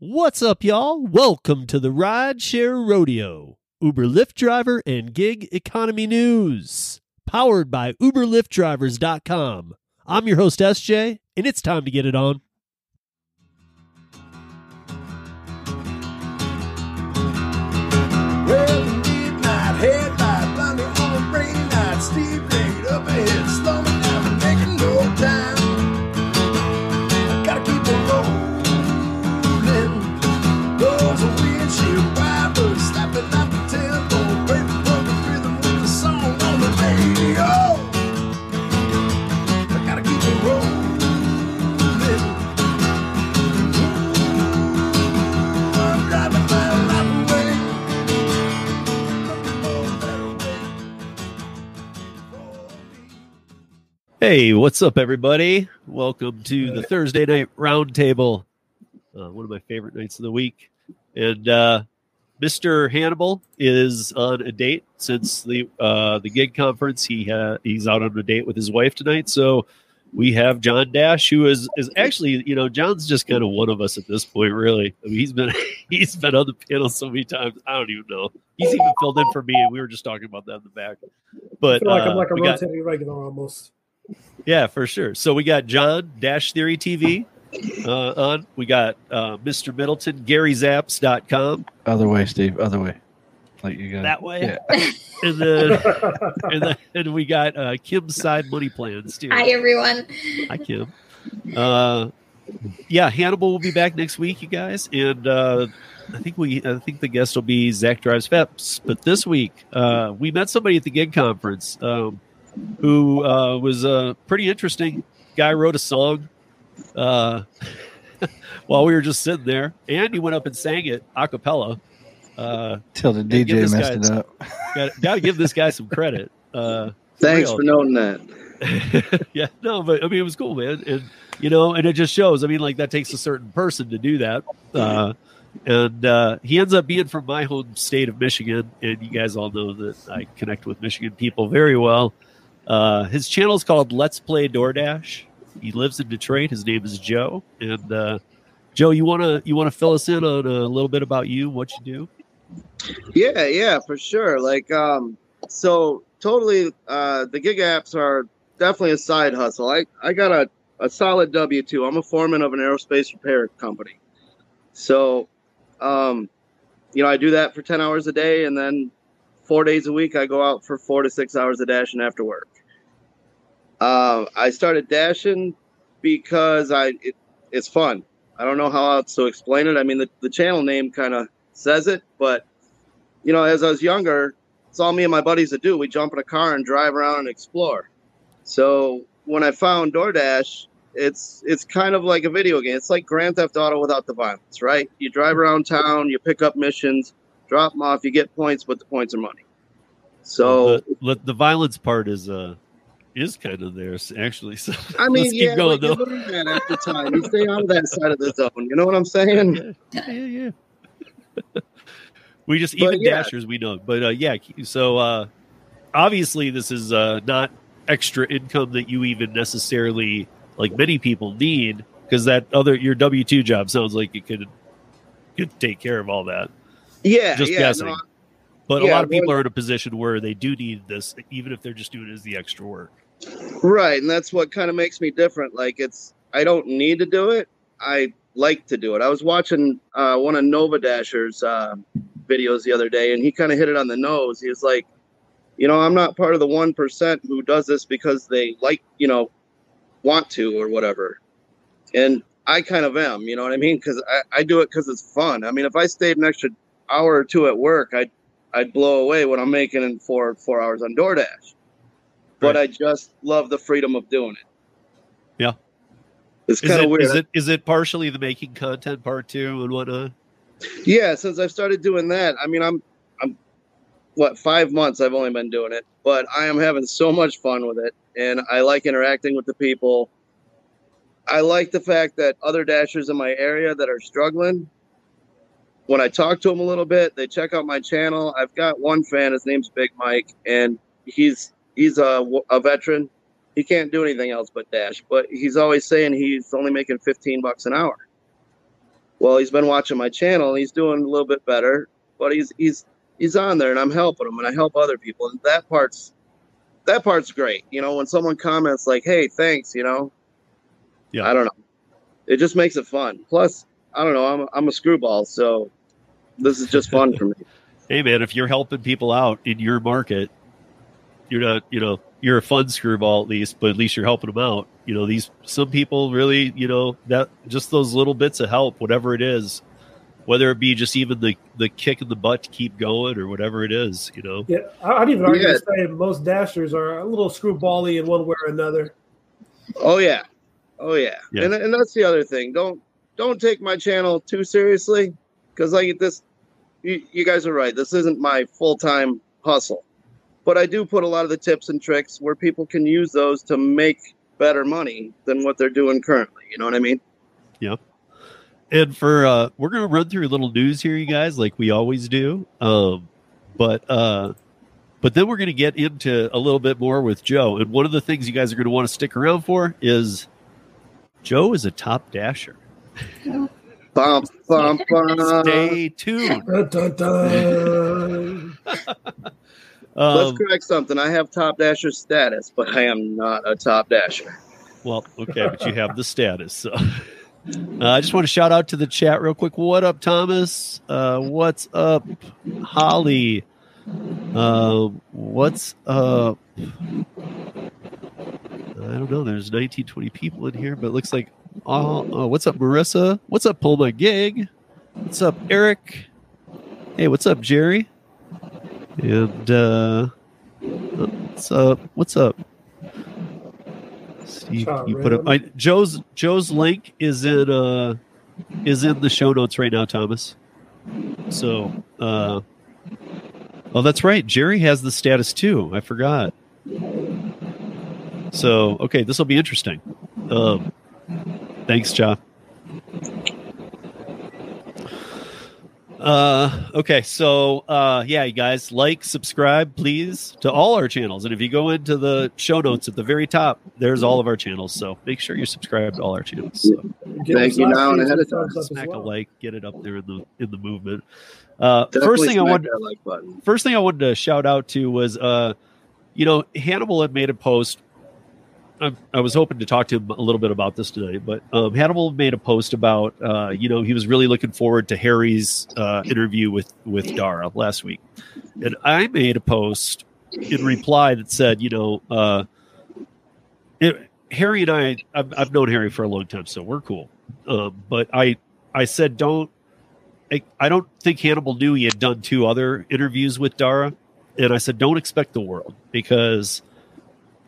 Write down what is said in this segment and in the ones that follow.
What's up, y'all? Welcome to the Rideshare Rodeo, Uber Lyft driver and gig economy news, powered by UberLiftDrivers.com. I'm your host, SJ, and it's time to get it on. Well, Hey, what's up, everybody? Welcome to the Thursday Night Roundtable, uh, one of my favorite nights of the week. And uh, Mr. Hannibal is on a date since the uh, the gig conference. He ha- he's out on a date with his wife tonight. So we have John Dash, who is is actually, you know, John's just kind of one of us at this point. Really, I mean, he's been he's been on the panel so many times. I don't even know. He's even filled in for me, and we were just talking about that in the back. I But feel like uh, I'm like a we got- rotating regular almost. Yeah, for sure. So we got John Dash Theory TV uh, on. We got uh, Mr. Middleton, GaryZaps.com Other way, Steve. Other way. Like you got that way. Yeah. And then, and then and we got uh, Kim's Side Money Plans too. Hi, everyone. Hi, Kim. Uh, yeah, Hannibal will be back next week, you guys. And uh, I think we, I think the guest will be Zach Drives Feps. But this week, uh, we met somebody at the gig conference um, who uh, was a pretty interesting guy. Wrote a song uh, while we were just sitting there, and he went up and sang it a cappella. Uh, Till the DJ messed guy- it up. got, got to give this guy some credit. Uh, Thanks real. for noting that. yeah, no, but I mean, it was cool, man. And, you know, and it just shows. I mean, like, that takes a certain person to do that. Uh, and uh, he ends up being from my home state of Michigan. And you guys all know that I connect with Michigan people very well. Uh, his channel is called Let's Play DoorDash. He lives in Detroit. His name is Joe. And uh, Joe, you wanna you wanna fill us in on a little bit about you, what you do? Yeah, yeah, for sure. Like, um, so totally, uh, the gig apps are definitely a side hustle. I, I got a, a solid W two. I'm a foreman of an aerospace repair company. So, um, you know, I do that for 10 hours a day and then four days a week, I go out for four to six hours of dashing after work. Uh, I started dashing because I, it, it's fun. I don't know how else to explain it. I mean, the, the channel name kind of says it, but you know, as I was younger, it's all me and my buddies that do. We jump in a car and drive around and explore. So when I found DoorDash, it's it's kind of like a video game. It's like Grand Theft Auto without the violence, right? You drive around town, you pick up missions, drop them off, you get points, but the points are money. So the, the violence part is uh is kind of there actually. So I mean, yeah, going but you learn that after time. You stay on that side of the zone. You know what I'm saying? yeah, yeah, yeah. we just even yeah. dashers we know, but uh, yeah. So uh, obviously, this is uh, not extra income that you even necessarily like many people need because that other your W two job sounds like it could could take care of all that. Yeah, Just yeah. guessing. no, But a lot of people well- are in a position where they do need this, even if they're just doing it as the extra work. Right, and that's what kind of makes me different. Like it's I don't need to do it. I like to do it. I was watching uh, one of Nova Dasher's uh, videos the other day, and he kind of hit it on the nose. He was like, you know, I'm not part of the one percent who does this because they like, you know, want to or whatever. And I kind of am. You know what I mean? Because I, I do it because it's fun. I mean, if I stayed an extra hour or two at work, I'd I'd blow away what I'm making in four four hours on DoorDash. But Right. I just love the freedom of doing it. Yeah. It's Is kind it, of weird. is it is it partially the making content part too and whatnot? Uh? Yeah, since I've started doing that, I mean, I'm, I'm, what five months I've only been doing it, but I am having so much fun with it, and I like interacting with the people. I like the fact that other dashers in my area that are struggling, when I talk to them a little bit, they check out my channel. I've got one fan, his name's Big Mike, and he's he's a, a veteran. He can't do anything else but dash, but he's always saying he's only making 15 bucks an hour. Well, he's been watching my channel. He's doing a little bit better, but he's he's he's on there, and I'm helping him, and I help other people, and that part's that part's great. You know, when someone comments like, "Hey, thanks," you know, Yeah. I don't know, it just makes it fun. Plus, I don't know, I'm I'm a screwball, so this is just fun for me. Hey man, if you're helping people out in your market, you're not, you know, you're a fun screwball at least, but at least you're helping them out. You know, these some people really, you know, that just those little bits of help, whatever it is, whether it be just even the the kick in the butt to keep going or whatever it is, you know. Yeah, I- I'd even argue Yeah. to say most dashers are a little screwbally in one way or another. Oh yeah, oh yeah, Yeah. and and that's the other thing. Don't don't take my channel too seriously, because like this, you, you guys are right. This isn't my full time hustle, but I do put a lot of the tips and tricks where people can use those to make better money than what they're doing currently. You know what I mean? Yeah. And for uh we're gonna run through a little news here, you guys, like we always do. Um but uh but then we're gonna get into a little bit more with Joe. And one of the things you guys are gonna want to stick around for is Joe is a top dasher. Bum, bum, bum. Stay tuned. Dun, dun, dun. Let's Um, correct something. I have top dasher status, but I am not a top dasher. well, okay, but you have the status. So uh, I just want to shout out to the chat real quick. What up, Thomas? Uh, what's up, Holly? Um, what's up? I don't know. There's 19, 20 people in here, but it looks like all. Uh, what's up, Marissa? What's up, Pull My Gig? What's up, Eric? Hey, what's up, Jerry? And uh, what's up? What's up? Steve, Shot you put up I, Joe's Joe's link is in uh is in the show notes right now, Thomas. So, uh, oh, that's right. Jerry has the status too. I forgot. So, okay, this will be interesting. Um, thanks, John. Uh, okay, so uh, yeah, you guys like, subscribe, please, to all our channels. And if you go into the show notes at the very top, there's all of our channels. So make sure you're subscribed to all our channels. So Give Thank you last now and ahead of time. up as smack a like, get it up there in the in the movement. Uh, first thing I smack wanted like first thing I wanted to shout out to was, uh, you know, Hannibal had made a post. I, I was hoping to talk to him a little bit about this tonight, but um, Hannibal made a post about, uh, you know, he was really looking forward to Harry's uh, interview with with Dara last week, and I made a post in reply that said, you know, uh, it, Harry and I, I've, I've known Harry for a long time, so we're cool. Um, but I, I said, don't. I, I don't think Hannibal knew he had done two other interviews with Dara, and I said, don't expect the world because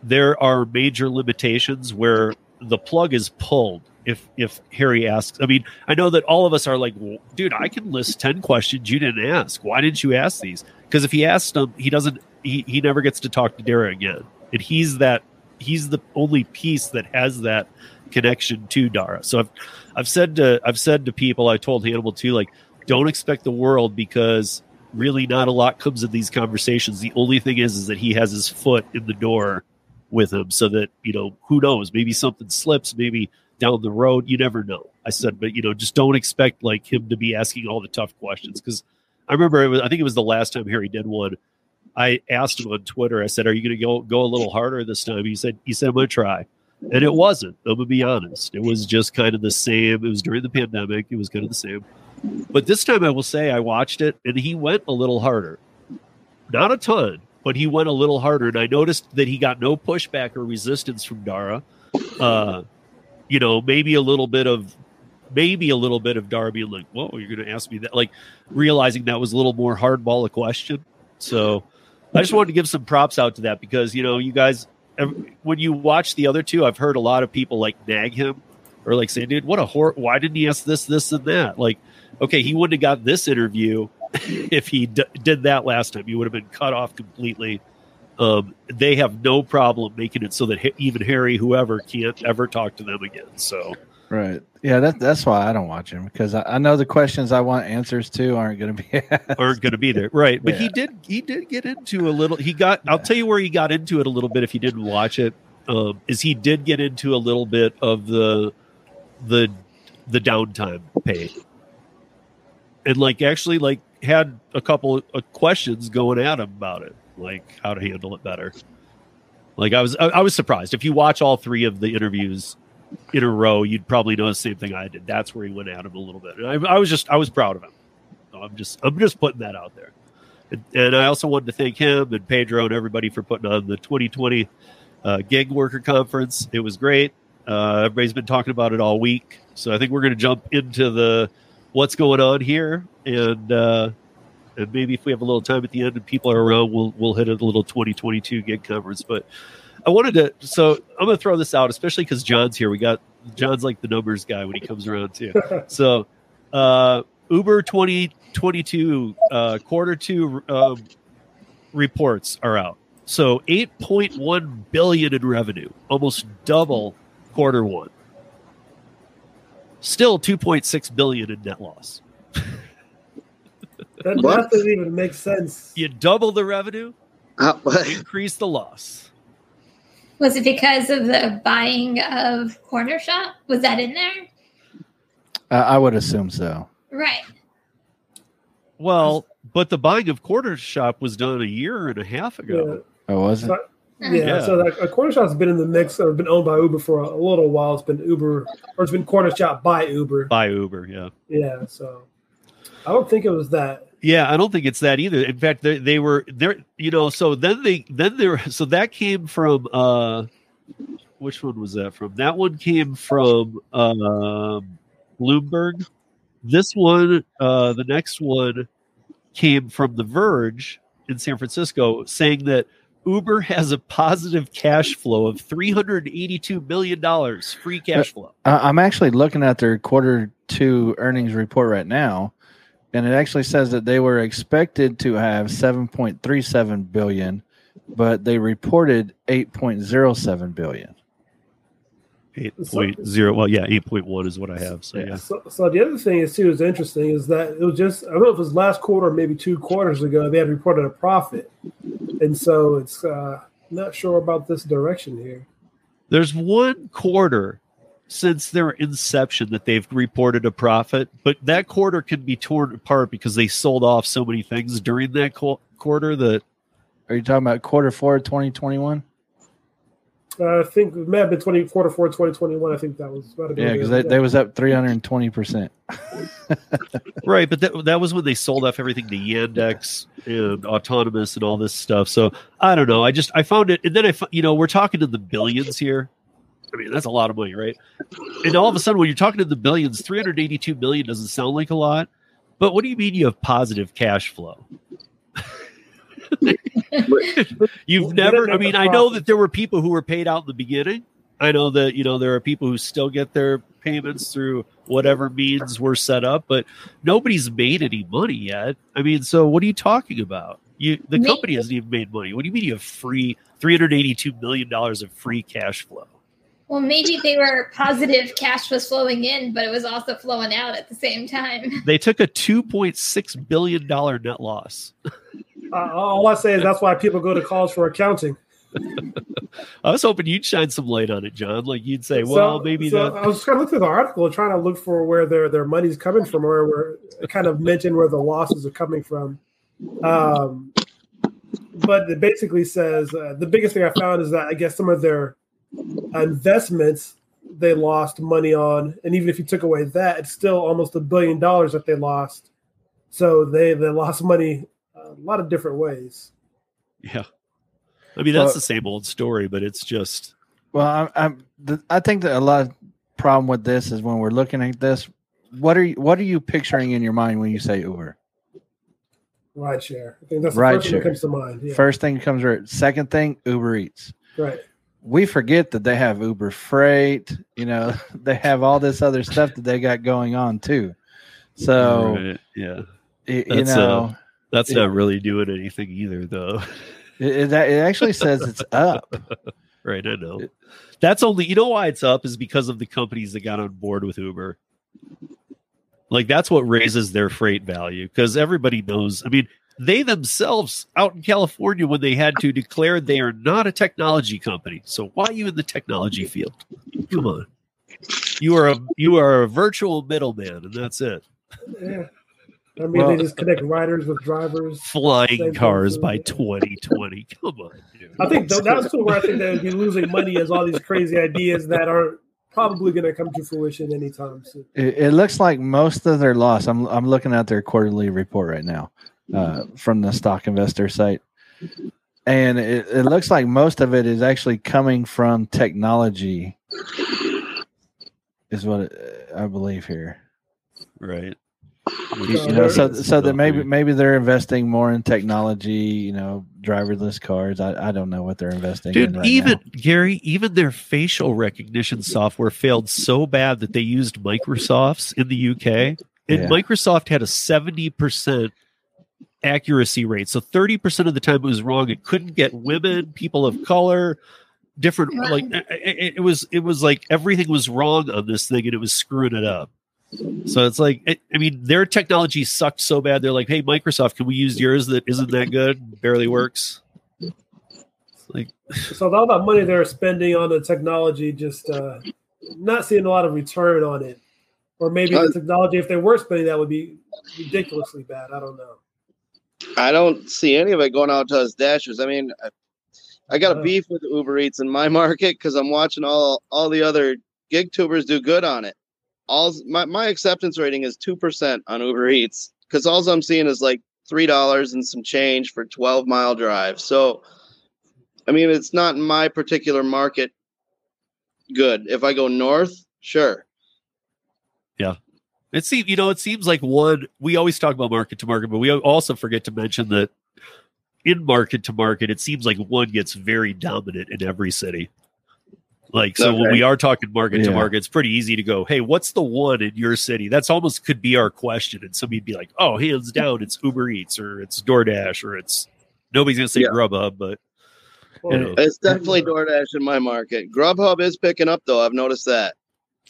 there are major limitations where the plug is pulled if if Harry asks. I mean, I know that all of us are like, well, dude, I can list ten questions you didn't ask. Why didn't you ask these? Because if he asks them, he doesn't. He he never gets to talk to Dara again, and he's that. He's the only piece that has that connection to Dara. So I've I've said to I've said to people, I told Hannibal too, like, don't expect the world because really not a lot comes of these conversations. The only thing is is that he has his foot in the door with him so that, you know, who knows, maybe something slips, maybe down the road, you never know. I said, but you know, just don't expect like him to be asking all the tough questions because I remember it was I think it was the last time Harry did one. I asked him on Twitter, I said, Are you gonna go go a little harder this time? He said, he said, I'm gonna try. And it wasn't. I'm gonna be honest. It was just kind of the same. It was during the pandemic. It was kind of the same. But this time, I will say, I watched it, and he went a little harder. Not a ton, but he went a little harder. And I noticed that he got no pushback or resistance from Dara. Uh, you know, maybe a little bit of, maybe a little bit of Darby like, "Whoa, you're going to ask me that?" Like realizing that was a little more hardball a question. So I just wanted to give some props out to that because you know, you guys when you watch the other two, I've heard a lot of people like nag him or like say, dude, what a hor why didn't he ask this, this, and that? Like, okay, he wouldn't have got this interview if he d- did that last time. He would have been cut off completely. Um, they have no problem making it so that ha- even Harry, whoever, can't ever talk to them again. So, Right. Yeah, that, that's why I don't watch him because I, I know the questions I want answers to aren't going to be asked. aren't going to be there, right? But he did. He did get into a little. He got. I'll tell you where he got into it a little bit. If you didn't watch it, um, is he did get into a little bit of the the the downtime pay. and like actually like had a couple of questions going at him about it, like how to handle it better. Like I was, I, I was surprised. If you watch all three of the interviews in a row, you'd probably know the same thing I did. That's where he went at him a little bit, and I, I was just, I was proud of him. I'm just, I'm just putting that out there. And, and I also wanted to thank him and Pedro and everybody for putting on the 2020 uh, gig worker conference. It was great. Uh, everybody's been talking about it all week, so I think we're going to jump into the what's going on here, and uh, and maybe if we have a little time at the end and people are around, we'll we'll hit a little 2022 gig conference. But I wanted to, so I'm going to throw this out, especially because John's here. We got John's like the numbers guy when he comes around too. So uh, Uber 2022 uh, quarter two um, reports are out. So 8.1 billion in revenue, almost double quarter one. Still 2.6 billion in net loss. That What? math doesn't even make sense. You double the revenue, Uh, increase the loss. Was it because of the buying of Corner Shop? Was that in there? Uh, I would assume so. Right. Well, but the buying of Corner Shop was done a year and a half ago. Oh, was it? Yeah, Yeah. so like, a corner shop's been in the mix or been owned by Uber for a, a little while. It's been Uber or it's been corner shop by Uber. By Uber, yeah. Yeah, so I don't think it was that. Yeah, I don't think it's that either. In fact, they, they were there. You know, so then they then they were so that came from uh, which one was that from? That one came from um, Bloomberg. This one, uh, the next one, came from The Verge in San Francisco, saying that Uber has a positive cash flow of three hundred eighty-two million dollars free cash flow. Uh, I'm actually looking at their quarter two earnings report right now, and it actually says that they were expected to have 7.37 billion, but they reported 8.07 billion. Eight point zero. Well, yeah, eight point one is what I have. So yeah. So, so the other thing is too is interesting is that it was just I don't know if it was last quarter or maybe two quarters ago they had reported a profit, and so it's uh, not sure about this direction here. There's one quarter since their inception that they've reported a profit, but that quarter can be torn apart because they sold off so many things during that qu- quarter that Are you talking about quarter four 2021? Uh, I think it may have been twenty quarter four twenty twenty one. I think that was about Yeah, because they, they was up 320%. right, but that, that was when they sold off everything to Yandex and autonomous and all this stuff. So I don't know. I just I found it, and then I you know we're talking to the billions here. I mean that's a lot of money, right? And all of a sudden, when you're talking to the billions, 382 million doesn't sound like a lot. But what do you mean you have positive cash flow? You've never. I mean, I know that there were people who were paid out in the beginning. I know that you know there are people who still get their payments through whatever means were set up, but nobody's made any money yet. I mean, so what are you talking about? You the Me- company hasn't even made money. What do you mean you have free three hundred eighty-two million dollars of free cash flow? Well, maybe they were positive cash was flowing in, but it was also flowing out at the same time. They took a two point six billion dollar net loss. Uh, all I say is that's why people go to college for accounting. I was hoping you'd shine some light on it, John. Like you'd say, So- well, maybe so that. I was trying to look through the article, trying to look for where their their money's coming from, or where kind of mentioned where the losses are coming from. Um, but it basically says uh, the biggest thing I found is that I guess some of their investments they lost money on, and even if you took away that, it's still almost a billion dollars that they lost. So they they lost money a lot of different ways. Yeah. I mean, that's Well- the same old story, but it's just Well, I'm, I'm the, I think that a lot of problem with this is when we're looking at this, what are you, what are you picturing in your mind when you say Uber? Rideshare. I think that's the Rideshare. first thing that comes to mind. Yeah, First thing comes right. Second thing, Uber Eats. right. We forget that they have Uber Freight. You know, they have all this other stuff that they got going on too. So Right, yeah, y- you That's, uh, know, that's Yeah. not really doing anything either, though. it, it, it actually says it's up. right? I know. That's only you know why it's up is because of the companies that got on board with Uber. Like that's what raises their freight value because everybody knows. I mean, they themselves out in California when they had to declare they are not a technology company. So why are you in the technology field? Come on. You are a you are a virtual middleman, and that's it. Yeah. I mean, Well- they just connect riders with drivers. Flying cars by 2020. Come on, dude. I think th- that's where I think they would be losing money as all these crazy ideas that aren't probably going to come to fruition anytime soon. It, it looks like most of their loss. I'm I'm looking at their quarterly report right now uh, from the stock investor site, and it, it looks like most of it is actually coming from technology. Is what it, I believe here. right. You, you know, so so that maybe maybe they're investing more in technology. You know, driverless cars. I, I don't know what they're investing in Dude, right even now. Gary, even their facial recognition software failed so bad that they used Microsoft's in the UK. And Yeah. Microsoft had a 70% accuracy rate. So 30% of the time it was wrong. It couldn't get women, people of color, different like it, it- it was it was like everything was wrong on this thing and it was screwing it up. So it's like it, I mean their technology sucked so bad they're like, "Hey Microsoft, can we use yours that isn't that good? Barely works." Like So all that money they're spending on the technology, just uh, not seeing a lot of return on it, or maybe Uh, the technology, if they were spending that, would be ridiculously bad. I don't know. I don't see any of it going out to us dashers. I mean, I, I got a Uh. beef with Uber Eats in my market because I'm watching all all the other gig tubers do good on it. All my, my acceptance rating is two percent on Uber Eats because all I'm seeing is like three dollars and some change for twelve mile drive. So, I mean, it's not my particular market. Good. If I go north, sure. Yeah. It seems you know it seems like one. We always talk about market to market, but we also forget to mention that in market to market, it seems like one gets very dominant in every city. Like so, when we are talking market to market, it's pretty easy to go, "Hey, what's the one in your city?" That's almost could be our question, and somebody'd be like, "Oh, hands down, it's Uber Eats or it's DoorDash or it's nobody's gonna say Yeah. Grubhub, but Well, know. It's definitely DoorDash in my market. Grubhub is picking up though. I've noticed that.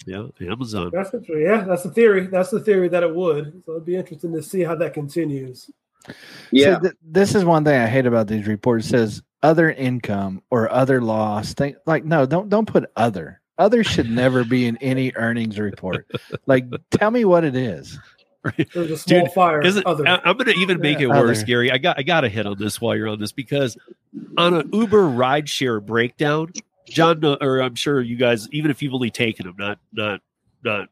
yeah, Amazon. That's the yeah, that's the theory. That's the theory that it would. So it'd be interesting to see how that continues. Yeah. See, th- this is one thing I hate about these reports. It says other income or other loss. Think like no, don't don't put other. Other should never be in any earnings report. Like, tell me what it is. There's a small Dude, fire. Is it, other. I, am going to even make it worse, Other. Gary. I got I got to hit on this while you're on this because on an Uber rideshare breakdown, John, uh, or I'm sure you guys, even if you've only taken them, not not not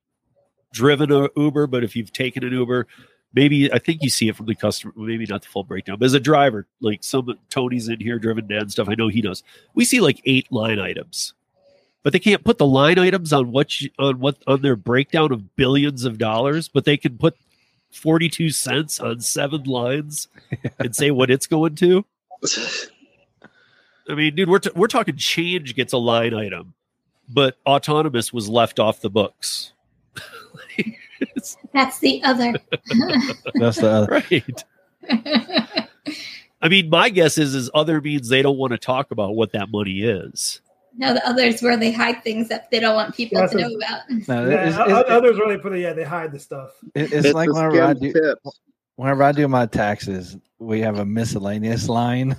driven a Uber, but if you've taken an Uber, maybe I think you see it from the customer. Maybe not the full breakdown, but as a driver, like some Tony's in here, driven dad and stuff. I know he knows. We see like eight line items. But they can't put the line items on what you, on what on their breakdown of billions of dollars, but they can put 42 cents on seven lines and say what it's going to. I mean, dude, we're, t- we're talking change gets a line item, but autonomous was left off the books. It's- That's the other. That's the other. right. I mean, my guess is is other means they don't want to talk about what that money is. no, the others where they hide things that they don't want people Yeah, to know about. No, yeah, it's, o- it's- others really put it. Yeah, they hide the stuff. it's, it's like the whenever I do tips. whenever I do my taxes, we have a miscellaneous line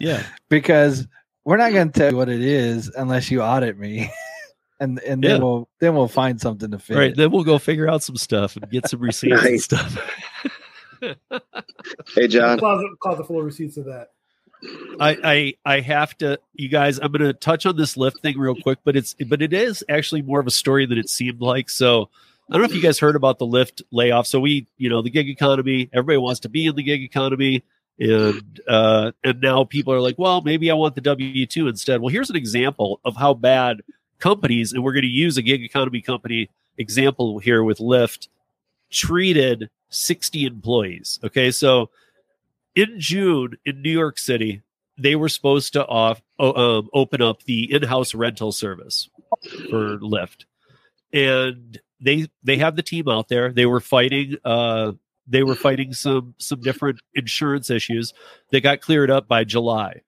Yeah. because we're not going to tell you what it is unless you audit me, and and then we'll then we'll find something to fit. Right. it. Then we'll go figure out some stuff and get some receipts and Nice. stuff. Hey John. Closet, closet full of receipts of that. I, I I have to you guys I'm going to touch on this Lyft thing real quick but it's but it is actually more of a story than it seemed like so I don't know if you guys heard about the Lyft layoff so we you know the gig economy everybody wants to be in the gig economy and uh and now people are like well maybe I want the W2 instead well here's an example of how bad companies and we're going to use a gig economy company example here with Lyft treated 60 employees okay so in June in New York City, they were supposed to off um, open up the in-house rental service for Lyft, and they they have the team out there. They were fighting. Uh, they were fighting some some different insurance issues. They got cleared up by July.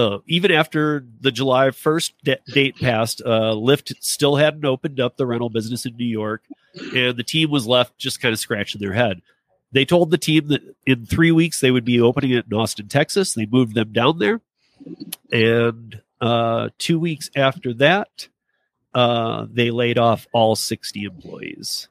Uh, even after the July first da- date passed, uh, Lyft still hadn't opened up the rental business in New York, and the team was left just kind of scratching their head they told the team that in three weeks they would be opening it in Austin, Texas. They moved them down there. And uh, two weeks after that, uh, they laid off all 60 employees.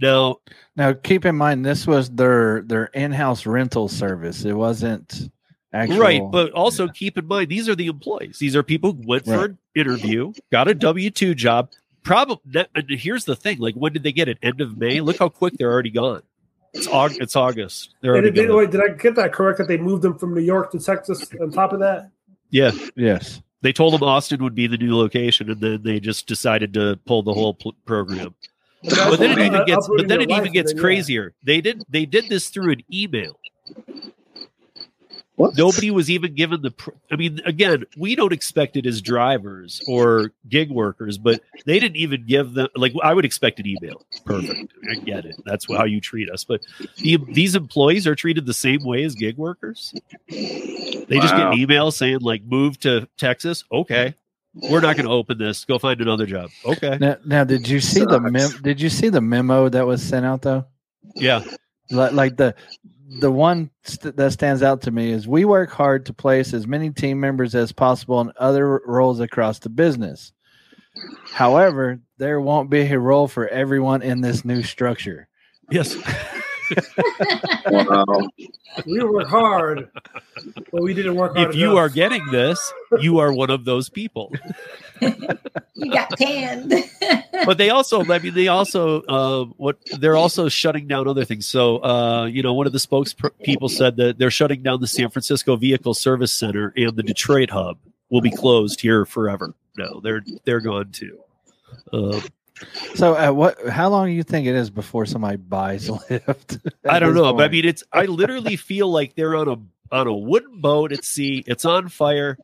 Now, Now, keep in mind, this was their their in house rental service. It wasn't actual. right, but also keep in mind these are the employees. These are people who went for an interview, got a W two job. Probably. And here's the thing: like, when did they get it? End of May. Look how quick they're already gone. It's August. It's August. They're already did, gone. wait, did I get that correct? That they moved them from New York to Texas. On top of that, Yeah, yes. they told them Austin would be the new location, and then they just decided to pull the whole pl- program. But then it even gets. But then it even gets crazier. They did. They did this through an email. What? Nobody was even given the. Pr- I mean, again, we don't expect it as drivers or gig workers, but they didn't even give them. Like I would expect an email. Perfect. I get it. That's how you treat us. But the, these employees are treated the same way as gig workers. They just get an email saying like, "Move to Texas." Okay, we're not going to open this. Go find another job. Okay. Now, now did you see the mem- Did you see the memo that was sent out though? Yeah. Like, like the the one st- that stands out to me is we work hard to place as many team members as possible in other roles across the business. However, there won't be a role for everyone in this new structure. Yes. Wow. we work hard, but we didn't work hard. if you are getting this, you are one of those people. You got tanned. But they also, I mean, they also, uh, what they're also shutting down other things. So, uh, you know, one of the spokespeople said that they're shutting down the San Francisco Vehicle Service Center and the Detroit hub will be closed here forever. No, they're they're gone too. Um, So, uh, what? How long do you think it is before somebody buys Lyft? I don't this know, but I mean, it's I literally feel like they're on a on a wooden boat at sea. It's on fire.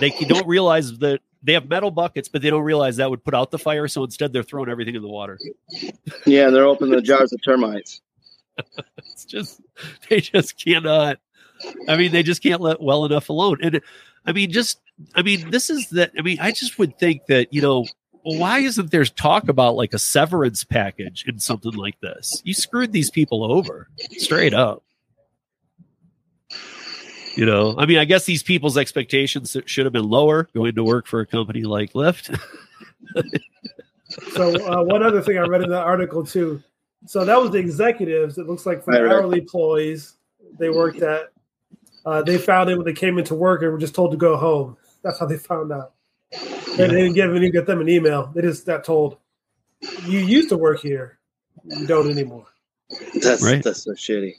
They don't realize that they have metal buckets, but they don't realize that would put out the fire. So instead, they're throwing everything in the water. Yeah, they're opening the jars of termites. It's just they just cannot. I mean, they just can't let well enough alone. And I mean, just I mean, this is that. I mean, I just would think that you know. Why isn't there talk about like a severance package in something like this? You screwed these people over straight up. You know, I mean, I guess these people's expectations should have been lower going to work for a company like Lyft. So uh, one other thing I read in that article too. So that was the executives. It looks like for the Right, right. hourly employees they worked at, uh, they found it when they came into work and were just told to go home. That's how they found out. And they didn't give any get them an email. They just got told, "You used to work here, you don't anymore." That's Right. that's so shitty.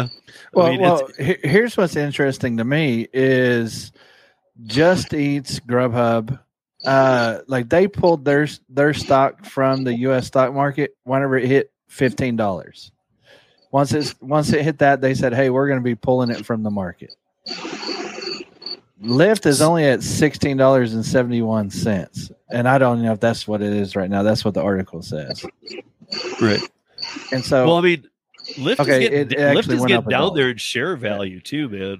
I Well, mean, well here's what's interesting to me is Just Eats, Grubhub, uh, like they pulled their their stock from the U.S. stock market whenever it hit fifteen dollars. Once it's once it hit that, they said, "Hey, we're going to be pulling it from the market." Lyft is only at sixteen dollars and seventy one cents, and I don't know if that's what it is right now. That's what the article says, right. and so well, I mean, Lyft Okay, is getting, Lyft is getting down there in share value too, man.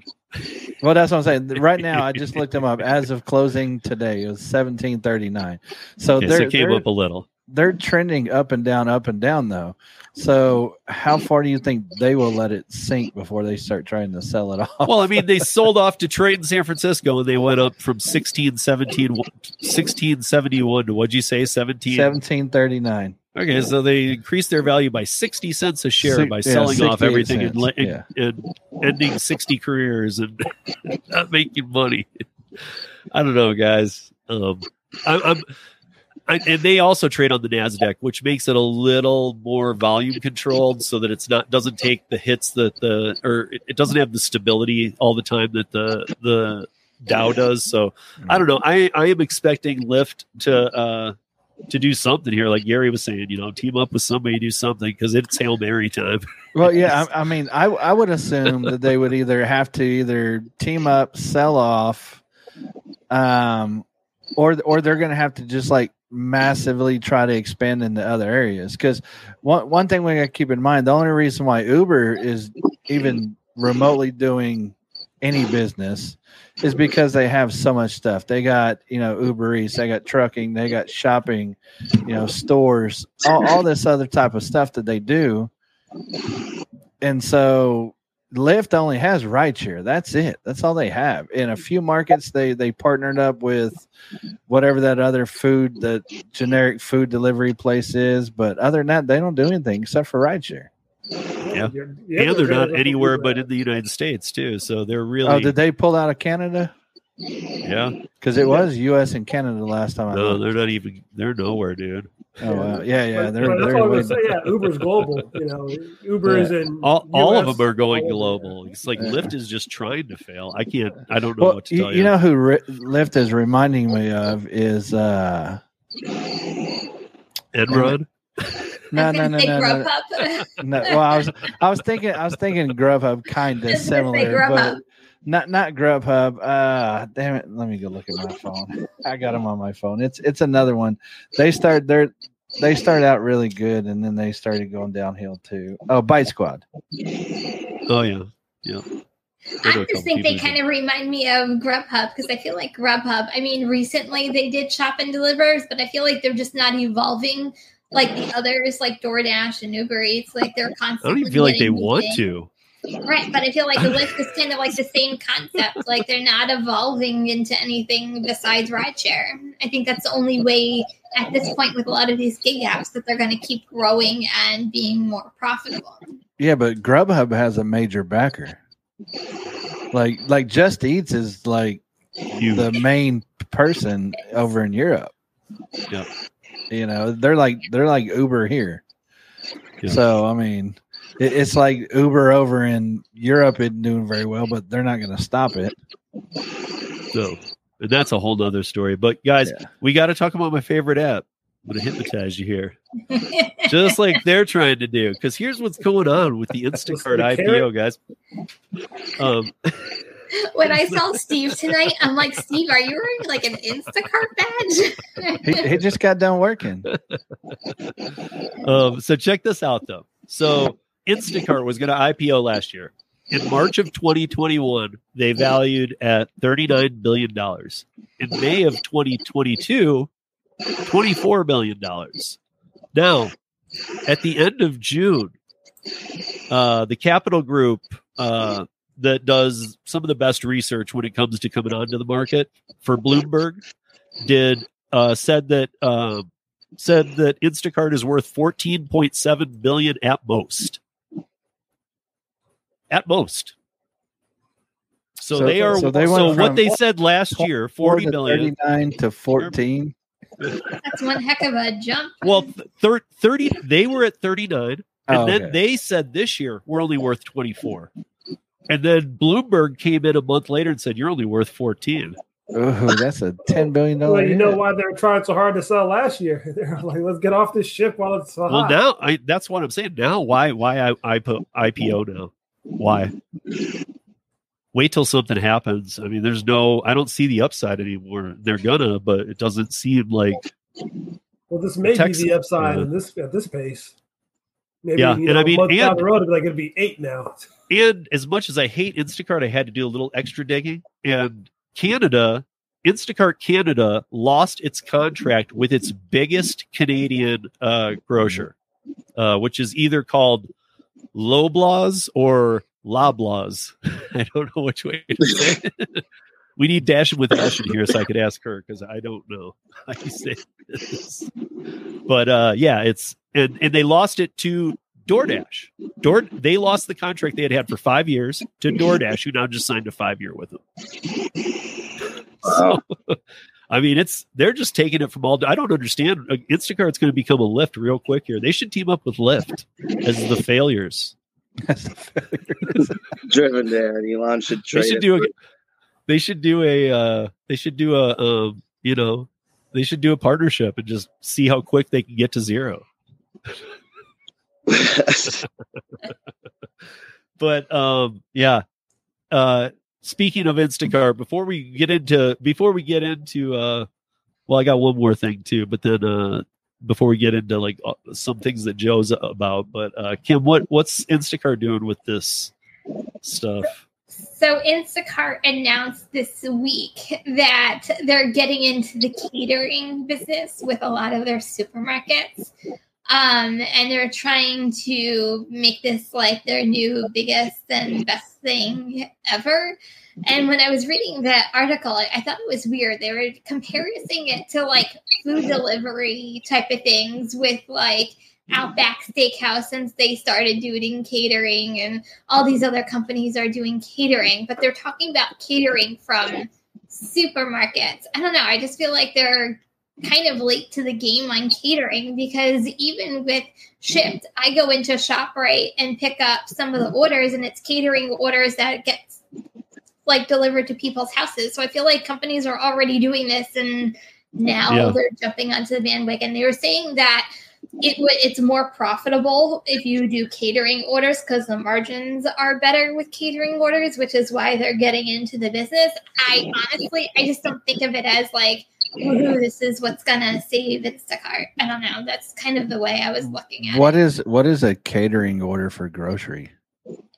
Well, that's what I'm saying. Right now, I just looked them up. As of closing today, it was 1739. So Okay, they're it came they're, up a little. they're trending up and down, up and down though. So how far do you think they will let it sink before they start trying to sell it off? Well, I mean, they sold off Detroit and San Francisco, and they went up from 16, 17, 1671 to what'd you say, 17? 1739. Okay, so they increased their value by 60 cents a share Six- by yeah, selling off everything and, le- yeah. and ending 60 careers and not making money. I don't know, guys. Um, I, I'm, I, and they also trade on the Nasdaq, which makes it a little more volume controlled, so that it's not doesn't take the hits that the or it, it doesn't have the stability all the time that the the Dow does. So I don't know. I I am expecting Lyft to uh to do something here, like Gary was saying. You know, team up with somebody, do something because it's hail mary time. Well, yeah, I, I mean, I I would assume that they would either have to either team up, sell off, um, or or they're going to have to just like massively try to expand into other areas. Because one one thing we got to keep in mind: the only reason why Uber is even remotely doing any business is because they have so much stuff. They got you know Uber Eats, they got trucking, they got shopping, you know stores, all, all this other type of stuff that they do and so Lyft only has rideshare. That's it. That's all they have. In a few markets, they they partnered up with whatever that other food, the generic food delivery place is. But other than that, they don't do anything except for rideshare. Yeah. You're- yeah, and they're not anywhere but in the United States too. So they're really Oh, did they pull out of Canada? yeah. Because it was U.S. and Canada last time I No, looked. they're not even. They're nowhere, dude. Oh, wow. yeah, yeah. They're, but that's they're all I'm way- gonna say. Yeah, Uber's global. You know, Uber is in All, all of them are going all global. It's like Yeah. Lyft is just trying to fail. I can't. I don't know Well, what to you, tell you you. know who Ri Lyft is reminding me of is uh Enron. No no no no, no, no. Well, I was I was thinking I was thinking Grubhub kind of I was gonna say similar, but not not Grubhub. Uh, damn it! Let me go look at my phone. I got them on my phone. It's it's another one. They start their they started out really good and then they started going downhill too. Oh, Bite Squad. Oh yeah, yeah. I just think they kind of remind me of Grubhub because I feel like Grubhub. I mean, recently they did shop and delivers, but I feel like they're just not evolving like the others, like DoorDash and Uber Eats. Like they're constantly. I don't even feel like they getting new want to. Right, but I feel like the Lyft is kind of like the same concept. Like they're not evolving into anything besides rideshare. I think that's the only way at this point with a lot of these gig apps that they're going to keep growing and being more profitable. Yeah, but Grubhub has a major backer. Like like Just Eats is like Huge. the main person over in Europe. Yep. You know, they're like they're like Uber here. Yeah. So I mean, it, it's like Uber over in Europe isn't doing very well, but they're not going to stop it. So that's a whole nother story. But guys, Yeah. we got to talk about my favorite app. I'm gonna hypnotize you here, just like they're trying to do. Because here's what's going on with the Instacart The IPO, guys. Um, when I saw Steve tonight, I'm like, Steve, are you wearing like an Instacart badge? He, he just got done working. um, so check this out, though. So Instacart was going to IPO last year. In March of 2021, they valued at $39 billion. In May of 2022, $24 billion. Now, at the end of June, uh, the Capital Group uh, that does some of the best research when it comes to coming onto the market for Bloomberg did uh, said that um, said that Instacart is worth 14.7 billion at most. At most. So, So- they are so so, they went what from they said last year, 40 to 39 to 14. That's one heck of a jump. Well, th- thir- 30 they were at 39 and Oh, then okay. they said this year we're only worth 24. And then Bloomberg came in a month later and said you're only worth 14. Ooh, that's a $10 billion. Well, you know why they're trying so hard to sell last year? They're like, let's get off this ship while it's so Well, hot. now I that's what I'm saying. Now why why I, I put IPO now? Why? Wait till something happens. I mean, there's no I don't see the upside anymore. They're gonna, but it doesn't seem like well, this may Texas- be the upside uh, in this at this pace. Maybe Yeah, you and know, I mean, a month down and- the road, it'll be like it'll be eight now. and as much as I hate Instacart, I had to do a little extra digging. And Canada, Instacart Canada lost its contract with its biggest Canadian uh, grocer, uh, which is either called Loblaws or Loblaws. I don't know which way to say it. We need Dashin with Ashin here so I could ask her because I don't know how you say this. But uh, yeah, it's and and they lost it to DoorDash. Door they lost the contract they had had for five years to DoorDash, who now just signed a five year with them. So, I mean, it's they're just taking it from all. I don't understand. Instacart's going to become a Lyft real quick here. They should team up with Lyft as the failures. That's a failure. Driven there, and Elon should They should do a. They should do a. Uh, they should do a. Um, you know, they should do a partnership and just see how quick they can get to zero. but um yeah uh speaking of instacart before we get into before we get into uh well i got one more thing too but then uh before we get into like uh, some things that joe's about but uh kim what what's instacart doing with this stuff So Instacart announced this week that they're getting into the catering business with a lot of their supermarkets. Um, and they're trying to make this like their new biggest and best thing ever. And when I was reading that article, I, I thought it was weird. They were comparing it to like food delivery type of things with like Outback Steakhouse since they started doing catering, and all these other companies are doing catering, but they're talking about catering from supermarkets. I don't know. I just feel like they're kind of late to the game on catering because even with Shipt, I go into ShopRite and pick up some of the orders, and it's catering orders that gets like delivered to people's houses. So I feel like companies are already doing this, and now Yeah. they're jumping onto the bandwagon. They were saying that it it's more profitable if you do catering orders because the margins are better with catering orders, which is why they're getting into the business. I honestly, I just don't think of it as like, "Woohoo, this is what's gonna save Instacart. I don't know. That's kind of the way I was looking at What it. is what is a catering order for grocery?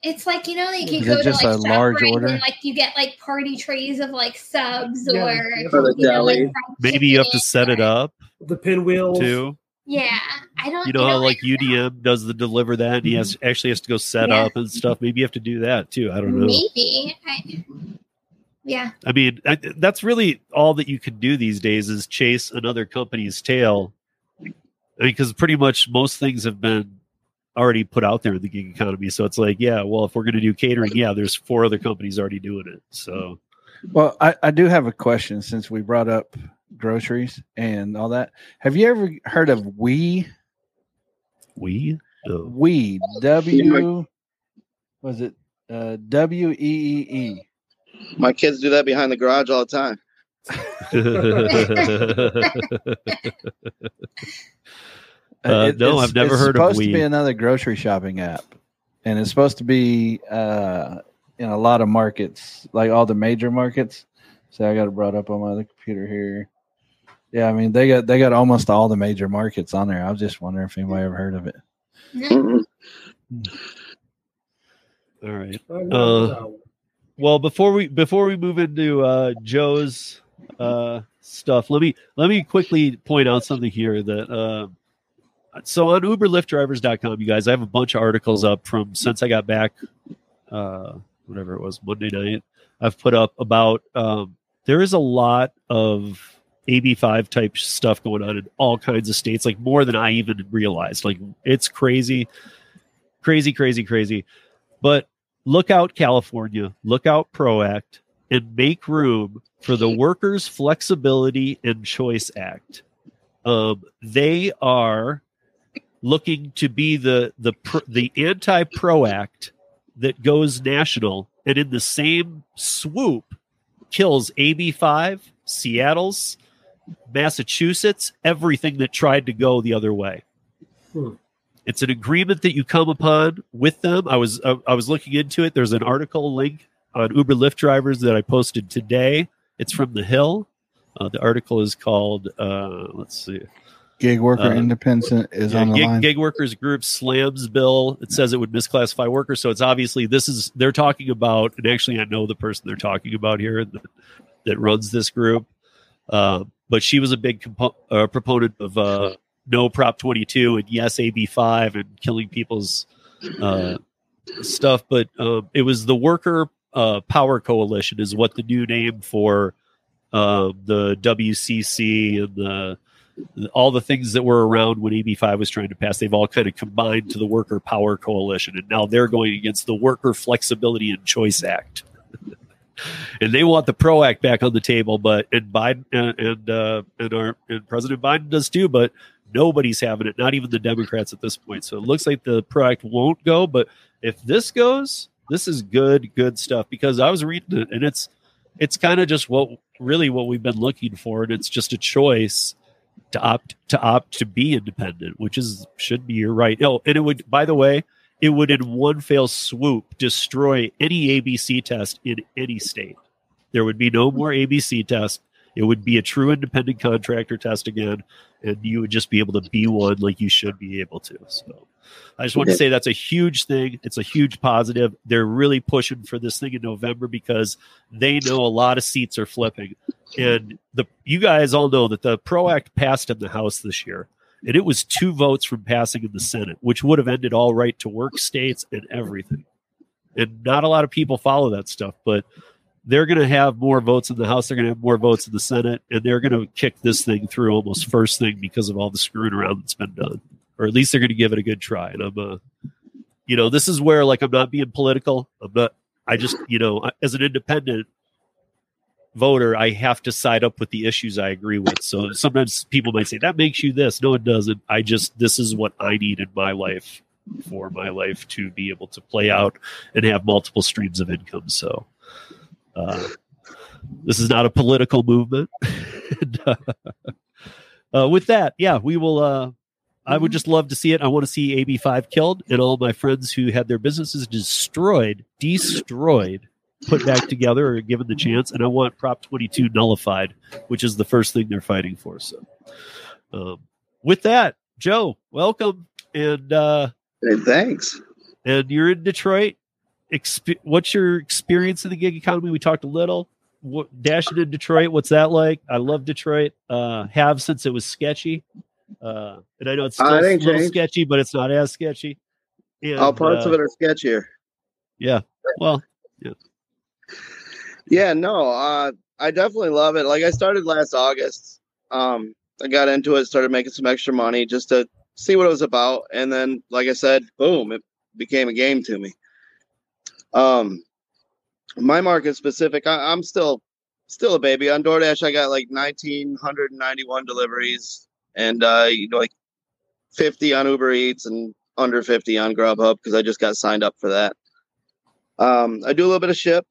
It's like you know, like you Is go it to like a large order? and like you get like party trays of like subs Yeah. or For the you know, like Maybe you have to chicken set it up The pinwheels. too. Yeah, I don't. You know how like I- UDM does the deliver that, and he has mm-hmm. actually has to go set Yeah. up and stuff. Maybe you have to do that too. I don't know. Maybe. I, yeah. I mean, I, that's really all that you can do these days is chase another company's tail. I mean, because pretty much most things have been already put out there in the gig economy. So it's like, yeah, well, if we're going to do catering, yeah, there's four other companies already doing it. So Well, I, I do have a question since we brought up groceries and all that. Have you ever heard of We we, no. We W was it uh W E E E? My kids do that behind the garage all the time. Uh, no, I've never heard of It's supposed to be another grocery shopping app, and it's supposed to be uh, in a lot of markets, like all the major markets. So I got it brought up on my other computer here. Yeah, I mean they got they got almost all the major markets on there. I was just wondering if anybody ever heard of it. Mm-mm. All right. Uh, no, no. Well, before we before we move into uh, Joe's uh, stuff, let me let me quickly point out something here that uh, so on UberLyftDrivers.com, you guys, I have a bunch of articles up from since I got back, uh, whatever it was Monday night. I've put up about um, there is a lot of AB5 type stuff going on in all kinds of states, like more than I even realized. Like it's crazy, crazy, crazy, crazy. But look out California, look out ProAct, and make room for the Workers' Flexibility and Choice Act. Um, they are looking to be the the the anti pro act that goes national and in the same swoop kills AB5, Seattle's, Massachusetts, everything that tried to go the other way. Hmm. It's an agreement that you come upon with them. I was uh, I was looking into it. There's an article link on Uber Lyft drivers that I posted today. It's from the Hill. Uh, the article is called uh, let's see Gig worker Uh, independent is yeah, on the gig, line. gig workers group slams bill. It says it would misclassify workers. So it's obviously this is they're talking about, and actually I know the person they're talking about here that, that runs this group. Uh, but she was a big compo- uh, proponent of uh, no Prop 22 and yes AB 5 and killing people's uh, stuff. But um, it was the Worker uh, Power Coalition is what the new name for the WCC and the all the things that were around when AB5 was trying to pass, they've all kind of combined to the Worker Power Coalition, and now they're going against the Worker Flexibility and Choice Act, and they want the PRO Act back on the table. But and Biden and and, uh, and our and President Biden does too, but nobody's having it, not even the Democrats at this point. So it looks like the PRO Act won't go. But if this goes, this is good, good stuff. Because I was reading it, and it's it's kind of just what really what we've been looking for, and it's just a choice to opt to opt to be independent, which is should be your right. Oh, and it would, by the way, it would in one fell swoop destroy any ABC test in any state. There would be no more ABC test. It would be a true independent contractor test again, and you would just be able to be one like you should be able to. So I just want to say that's a huge thing. It's a huge positive. They're really pushing for this thing in November because they know a lot of seats are flipping. And the you guys all know that the Pro Act passed in the House this year. And it was two votes from passing in the Senate, which would have ended all right to work states and everything. And not a lot of people follow that stuff, but they're going to have more votes in the House. They're going to have more votes in the Senate, and they're going to kick this thing through almost first thing because of all the screwing around that's been done, or at least they're going to give it a good try. And I'm, uh, you know, this is where like I'm not being political. I'm not. I just, you know, as an independent voter, I have to side up with the issues I agree with. So sometimes people might say that makes you this. No, it doesn't. I just this is what I need in my life for my life to be able to play out and have multiple streams of income. So uh, this is not a political movement. and, uh, uh, with that, yeah, we will. Uh, I would just love to see it. I want to see AB5 killed and all my friends who had their businesses destroyed, destroyed, put back together or given the chance. And I want Prop 22 nullified, which is the first thing they're fighting for. So, um, with that, Joe, welcome. And uh, Hey, thanks. and you're in Detroit. Expe- what's your experience in the gig economy? We talked a little. What, dashing in Detroit, what's that like? I love Detroit. Uh, have since it was sketchy, uh, and I know it's still Uh, a it ain't little sketchy, but it's not as sketchy. And, All parts uh, of it are sketchier. Yeah. Well, Yeah, no, uh, I definitely love it. Like I started last August. Um, I got into it, started making some extra money just to see what it was about, and then, like I said, boom, it became a game to me. Um, my market specific, I, I'm still still a baby on DoorDash. I got like 1,991 deliveries, and uh, you know, like 50 on Uber Eats and under 50 on Grubhub because I just got signed up for that. Um, I do a little bit of Shipt.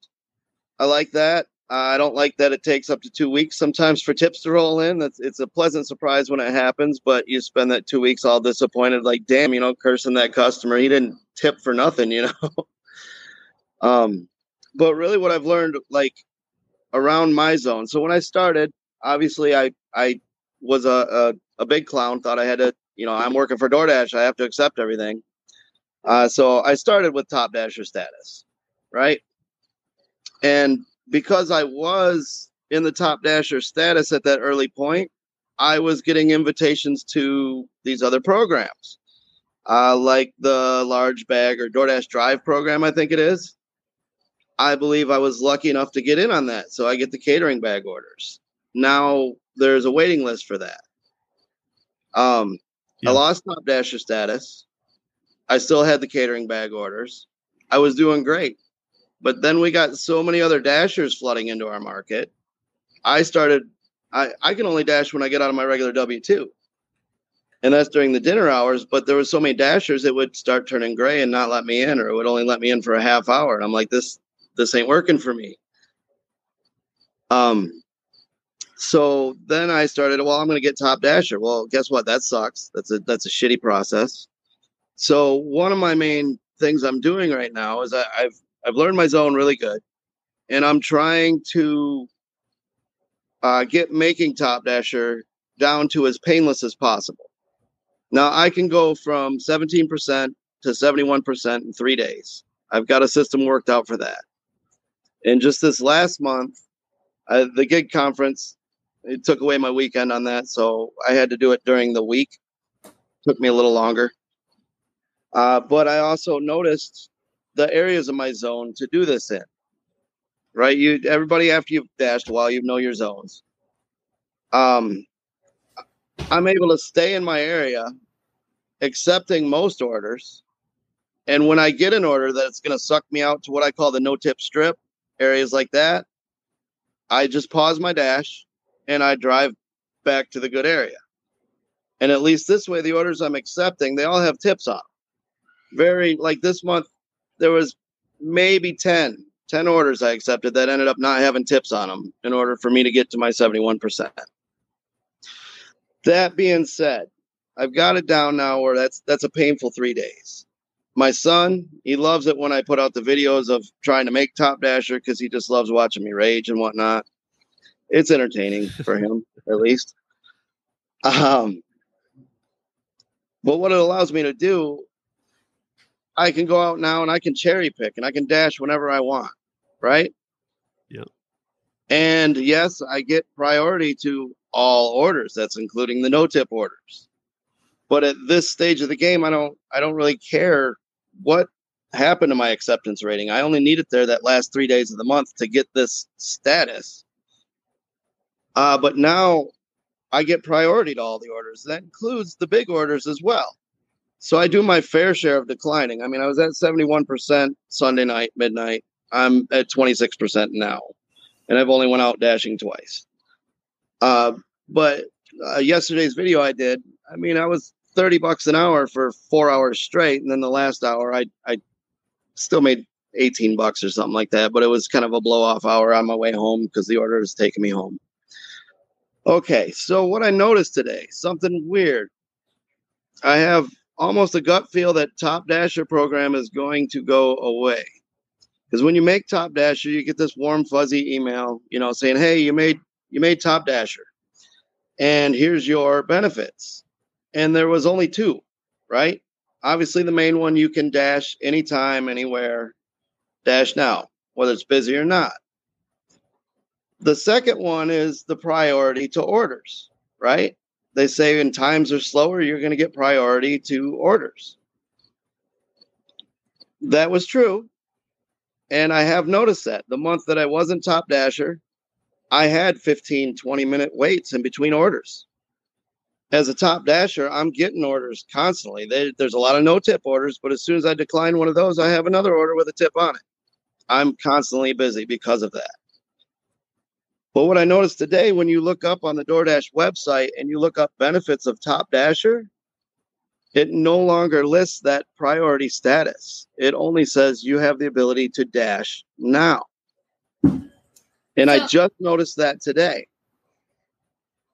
I like that. I don't like that it takes up to two weeks sometimes for tips to roll in. That's it's a pleasant surprise when it happens, but you spend that two weeks all disappointed, like damn, you know, cursing that customer. He didn't tip for nothing, you know. um, but really, what I've learned, like around my zone. So when I started, obviously, I I was a a, a big clown. Thought I had to, you know, I'm working for DoorDash. I have to accept everything. Uh, so I started with top dasher status, right? And because I was in the top dasher status at that early point, I was getting invitations to these other programs, uh, like the large bag or DoorDash Drive program, I think it is. I believe I was lucky enough to get in on that. So I get the catering bag orders. Now there's a waiting list for that. Um, Yeah. I lost top dasher status. I still had the catering bag orders. I was doing great. But then we got so many other dashers flooding into our market. I started I, I can only dash when I get out of my regular W two. And that's during the dinner hours, but there was so many dashers it would start turning gray and not let me in, or it would only let me in for a half hour. And I'm like, this this ain't working for me. Um so then I started, well, I'm gonna get top dasher. Well, guess what? That sucks. That's a that's a shitty process. So one of my main things I'm doing right now is I, I've I've learned my zone really good, and I'm trying to uh, get making Top Dasher down to as painless as possible. Now I can go from 17% to 71% in three days. I've got a system worked out for that. And just this last month, the gig conference, it took away my weekend on that, so I had to do it during the week. Took me a little longer. Uh, but I also noticed the areas of my zone to do this in. Right, you everybody after you've dashed a while, you know your zones. Um, I'm able to stay in my area, accepting most orders, and when I get an order that's going to suck me out to what I call the no tip strip areas like that, I just pause my dash and I drive back to the good area. And at least this way, the orders I'm accepting, they all have tips on. Very like this month, there was maybe 10, 10 orders I accepted that ended up not having tips on them in order for me to get to my 71%. That being said, I've got it down now where that's that's a painful three days. My son, he loves it when I put out the videos of trying to make Top Dasher because he just loves watching me rage and whatnot. It's entertaining for him, at least. Um, but what it allows me to do, I can go out now and I can cherry pick and I can dash whenever I want, right? Yeah. And yes, I get priority to all orders. That's including the no tip orders. But at this stage of the game, I don't I don't really care what happened to my acceptance rating. I only need it there that last three days of the month to get this status. Uh, but now I get priority to all the orders. That includes the big orders as well. So I do my fair share of declining. I mean, I was at 71% Sunday night, midnight. I'm at 26% now. And I've only went out dashing twice. Uh, but uh, yesterday's video I did, I mean, I was 30 bucks an hour for four hours straight. And then the last hour, I, I still made 18 bucks or something like that. But it was kind of a blow off hour on my way home because the order was taking me home. Okay, so what I noticed today, something weird. I have almost a gut feel that Top Dasher program is going to go away. Because when you make Top Dasher, you get this warm fuzzy email, you know, saying, "Hey, you made you made Top Dasher, and here's your benefits." And there was only two, right? Obviously, the main one you can dash anytime, anywhere, dash now, whether it's busy or not. The second one is the priority to orders, right? They say when times are slower, you're going to get priority to orders. That was true. And I have noticed that the month that I wasn't top dasher, I had 15, 20 minute waits in between orders. As a top dasher, I'm getting orders constantly. They, there's a lot of no tip orders, but as soon as I decline one of those, I have another order with a tip on it. I'm constantly busy because of that. But what I noticed today, when you look up on the DoorDash website and you look up benefits of Top Dasher, it no longer lists that priority status. It only says you have the ability to dash now. And I just noticed that today.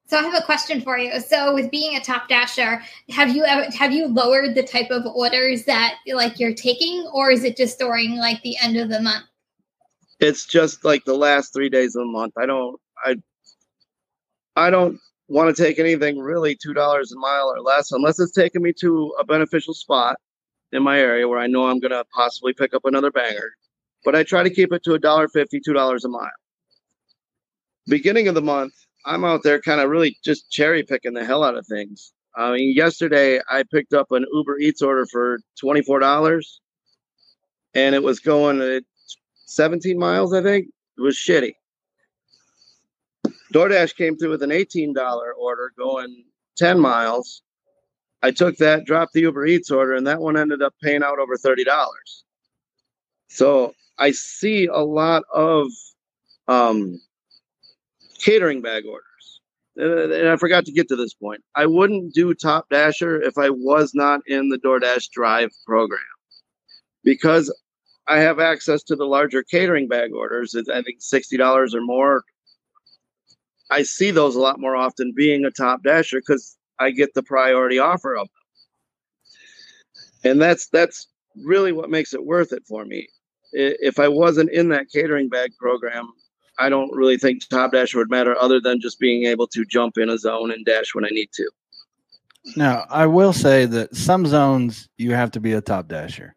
So I have a question for you. So with being a top dasher, have you ever have you lowered the type of orders that like you're taking, or is it just during like the end of the month? It's just like the last three days of the month. I don't I I don't want to take anything really two dollars a mile or less unless it's taking me to a beneficial spot in my area where I know I'm gonna possibly pick up another banger. But I try to keep it to a dollar fifty, two dollars a mile. Beginning of the month, I'm out there kind of really just cherry picking the hell out of things. I mean, yesterday I picked up an Uber Eats order for twenty four dollars, and it was going at 17 miles, I think. It was shitty. DoorDash came through with an $18 order going 10 miles. I took that, dropped the Uber Eats order, and that one ended up paying out over $30. So I see a lot of um, catering bag orders. And I forgot to get to this point. I wouldn't do Top Dasher if I was not in the DoorDash Drive program because I have access to the larger catering bag orders. It's, I think sixty dollars or more. I see those a lot more often being a top dasher because I get the priority offer of them, and that's that's really what makes it worth it for me. If I wasn't in that catering bag program, I don't really think top dasher would matter other than just being able to jump in a zone and dash when I need to. Now, I will say that some zones you have to be a top dasher.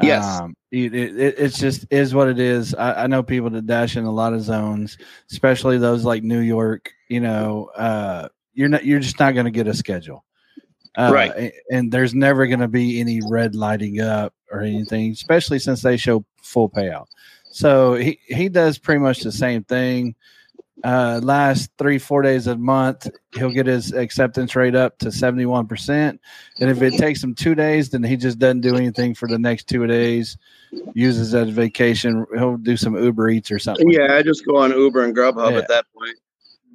Yes. Um, it, it, it's just is what it is. I, I know people that dash in a lot of zones, especially those like New York. You know, uh, you're not you're just not going to get a schedule, uh, Right. a- And there's never going to be any red lighting up or anything, especially since they show full payout. So he he does pretty much the same thing. Uh, last three four days a month, he'll get his acceptance rate up to seventy one percent. And if it takes him two days, then he just doesn't do anything for the next two days. Uses that vacation. He'll do some Uber Eats or something. Yeah, I just go on Uber and Grubhub Yeah. at that point.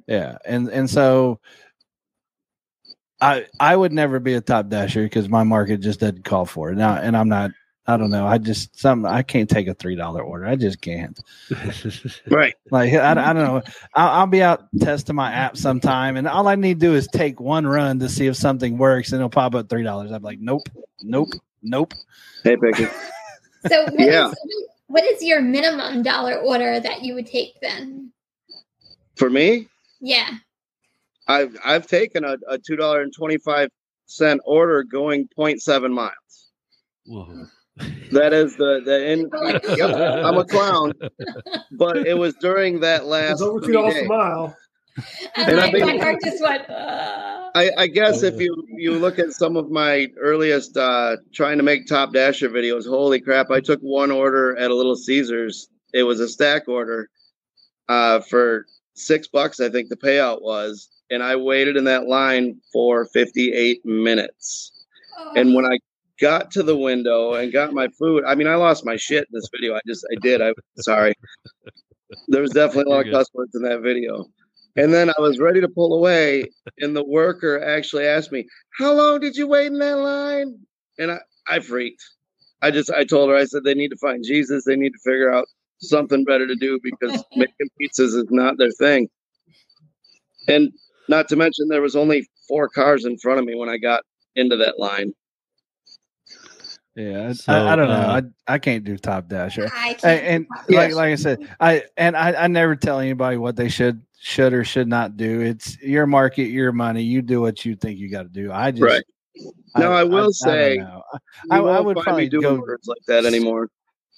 Yeah, and and so I I would never be a top dasher because my market just doesn't call for it now, and I'm not. I don't know. I just some I can't take a three dollar order. I just can't. Right. Like I, I don't know. I'll, I'll be out testing my app sometime, and all I need to do is take one run to see if something works, and it'll pop up three dollars. I'm like, nope, nope, nope. Hey, Pickett. So what Yeah. is- what is your minimum dollar order that you would take then? For me, Yeah. I've I've taken a, a two dollar and twenty five cent order going 0.7 miles. Whoa. That is the the in. Yep, I'm a clown, but it was during that last. It's over two three dollars a mile. And And I my, think- my heart just went. Uh, I, I guess if you you look at some of my earliest uh, trying to make top dasher videos, holy crap! I took one order at a Little Caesars. It was a stack order uh, for six bucks, I think the payout was, and I waited in that line for fifty eight minutes. oh. And when I got to the window and got my food, I mean, I lost my shit in this video. I just, I did. I sorry. There was definitely a lot of You're cuss words in that video. And then I was ready to pull away, and the worker actually asked me, "How long did you wait in that line?" And I, I freaked. I just, I told her, I said, they need to find Jesus. They need to figure out something better to do because making pizzas is not their thing. And not to mention, there was only four cars in front of me when I got into that line. Yeah, I- So, I, I don't know. uh, I I can't do top dasher. I can't. And, and like Yes. like I said, I and I, I never tell anybody what they should should or should not do. It's your market, your money. You do what you think you got to do. I just Right. Now, I will don't say, know. I- I would probably do doing go- words like that anymore.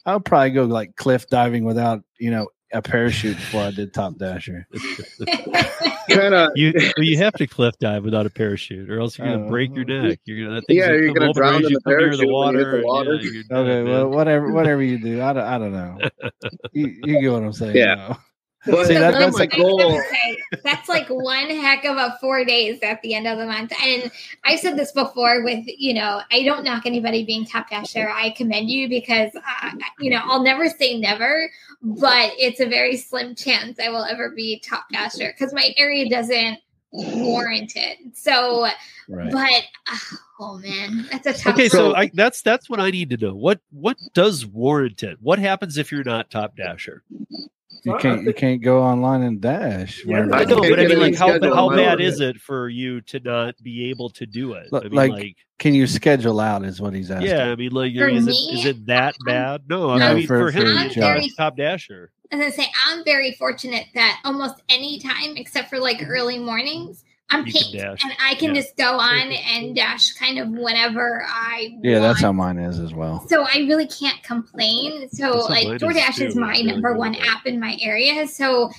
I would probably go like cliff diving without you know a parachute before I did top dasher. Kind of. You well, you have to cliff dive without a parachute, or else you're gonna break your Uh, neck. You're gonna that Yeah, gonna you're gonna drown as in the come near parachute when you hit the water. yeah, Okay, well, whatever whatever you do, I don't, I don't know. You, you get what I'm saying? Yeah. Though. But See, that- But that's my I like- goal. say, that's like one heck of a four days at the end of the month. And I've said this before with, you know, I don't knock anybody being top dasher. I commend you because, uh, you know, I'll never say never, but it's a very slim chance I will ever be top dasher because my area doesn't warrant it. So, Right. but, uh, oh man, that's a tough Okay, so So- I, that's that's what I need to know. What what does warrant it? What happens if you're not top dasher? You can't you can't go online and dash. Yeah, wherever- I I know, can't but I get mean, like, how how bad is it for you to not be able to do it? I Like- mean, like- like, Can you schedule out? Is what he's asking. yeah, I mean, like, For is me, it is it that bad? No, I No, mean, for- for, him, for he's Josh. not top dasher. As I say, I'm very fortunate that almost any time, except for like mm-hmm. early mornings, I'm You pink, dash. and I can Yeah. just go on and dash kind of whenever I. Yeah, that's how mine is as well. So I really can't complain. So That's like mine is, DoorDash too. is my Really number one at app in my area. So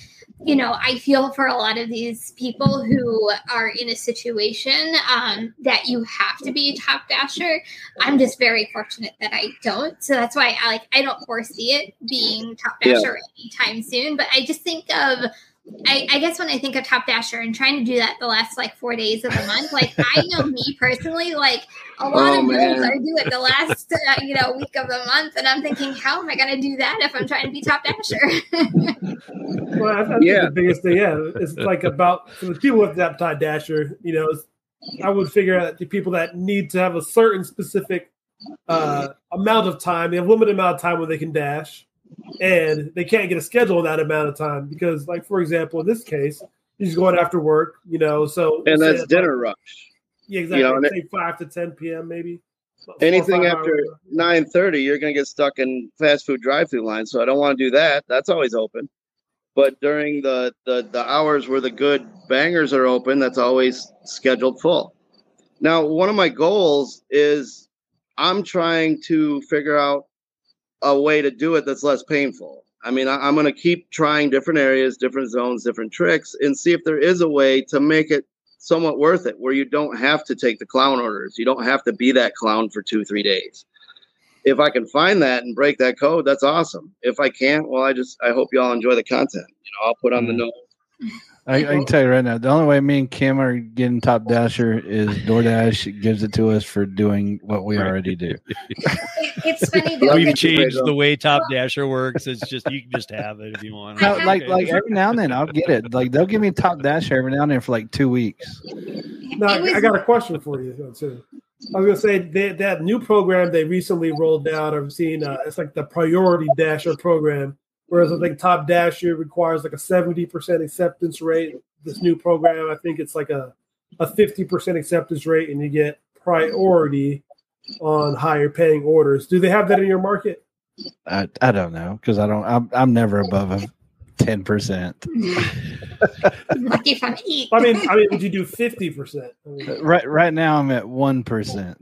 you know, I feel for a lot of these people who are in a situation um, that you have to be a top dasher. I'm just very fortunate that I don't. So that's why I like I don't foresee it being top Yeah. dasher anytime soon. But I just think of I, I guess when I think of Top Dasher and trying to do that the last like four days of the month, like I know me personally, like a lot Oh, of man. goals are due at the last uh, you know week of the month, and I'm thinking, how am I going to do that if I'm trying to be Top Dasher? Well, I, I think Yeah. the biggest thing, yeah, it's like about for the people with that Top dasher. You know, is I would figure out the people that need to have a certain specific uh, amount of time. They have limited amount of time where they can dash, and they can't get a schedule in that amount of time because, like for example, in this case, he's going after work. You know, so And that's dinner rush. Yeah, exactly. you know, say five to ten p.m. maybe. Anything after nine thirty, you're gonna get stuck in fast food drive through lines. So I don't want to do that. That's always open. But during the, the the hours where the good bangers are open, that's always scheduled full. Now, one of my goals is I'm trying to figure out a way to do it that's less painful. I mean, I, I'm going to keep trying different areas, different zones, different tricks, and see if there is a way to make it somewhat worth it where you don't have to take the clown orders. You don't have to be that clown for two, three days. If I can find that and break that code, that's awesome. If I can't, well, I just I hope y'all enjoy the content. You know, I'll put on the Mm. note. I, I can tell you right now, the only way me and Kim are getting top dasher is DoorDash gives it to us for doing what we Right. already do. it's funny though. We've you, that- changed the way Top Dasher works. It's just you can just have it if you want. No, Okay. like like every now and then I'll get it. Like they'll give me top dasher every now and then for like two weeks. No, it was- I got a question for you too. I was gonna say they, that new program they recently rolled out. I've seen uh, it's like the Priority Dasher program, whereas I think Top Dasher requires like a seventy percent acceptance rate. This new program, I think it's like a a fifty percent acceptance rate, and you get priority on higher paying orders. Do they have that in your market? I, I don't know because I don't. I'm, I'm never above a ten percent. lucky if I'm eight. I mean, I mean, would you do fifty percent? Right right now I'm at one percent.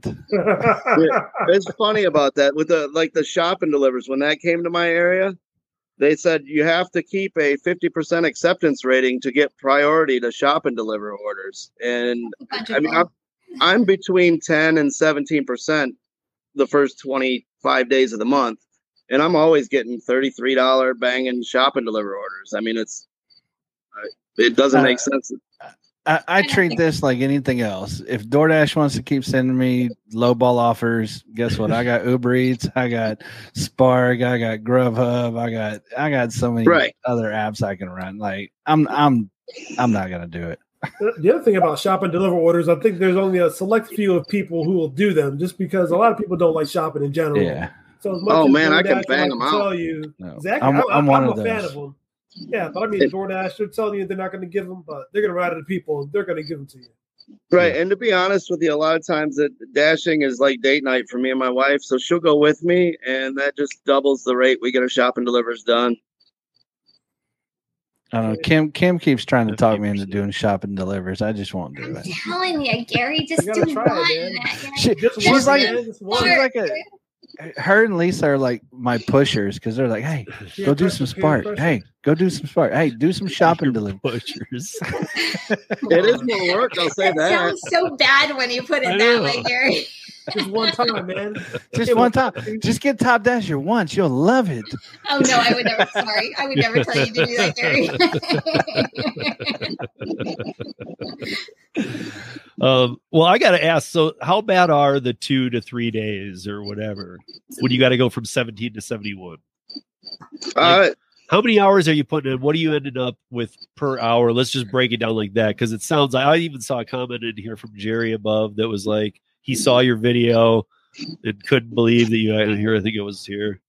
It's funny about that with the like the shop and delivers when that came to my area. They said you have to keep a 50% acceptance rating to get priority to shop and deliver orders. And I mean, I'm, I'm between 10 and 17% the first 25 days of the month. And I'm always getting $33 banging shop and deliver orders. I mean, it's, it doesn't make Uh, sense. I, I treat this like anything else. If DoorDash wants to keep sending me low ball offers, guess what? I got Uber Eats, I got Spark, I got Grubhub, I got I got so many Right. other apps I can run. Like I'm I'm I'm not gonna do it. The other thing about shop and deliver orders, I think there's only a select few of people who will do them, just because a lot of people don't like shopping in general. Yeah. So as much Oh, as man, I can DoorDash bang would 'em like to out. Tell you, No. exactly. I'm, I'm, I'm I'm, one I'm of a fan of them. Yeah, but I mean, DoorDash, they're telling you they're not going to give them, but they're going to ride to the people. They're going to give them to you. Right. And to be honest with you, a lot of times that dashing is like date night for me and my wife. So she'll go with me and that just doubles the rate we get our shop and delivers done. I don't know. Kim Kim keeps trying to talk me into doing shopping delivers. I just won't do I'm it. telling you, Gary, just do one. it, man. You know, She, Just she's one, like man, just one. she's like a her and Lisa are like my pushers because they're like, hey, Yeah, go do some peer spark. Hey, go do some spark. Hey, do some shopping delivery. Butchers. It is more work, I'll say that that. sounds so bad when you put I it know. that way, Gary. just one time, man. Just one time. Just get top dasher once. You'll love it. Oh no, I would never. Sorry, I would never tell you to do that, Gary. Um, well, I got to ask. So, how bad are the two to three days or whatever when you got to go from seventeen to seventy-one? Uh, How many hours are you putting in? What are you ending up with per hour? Let's just break it down like that because it sounds like I even saw a comment in here from Jerry above that was like he saw your video and couldn't believe that you. And here, I think it was here.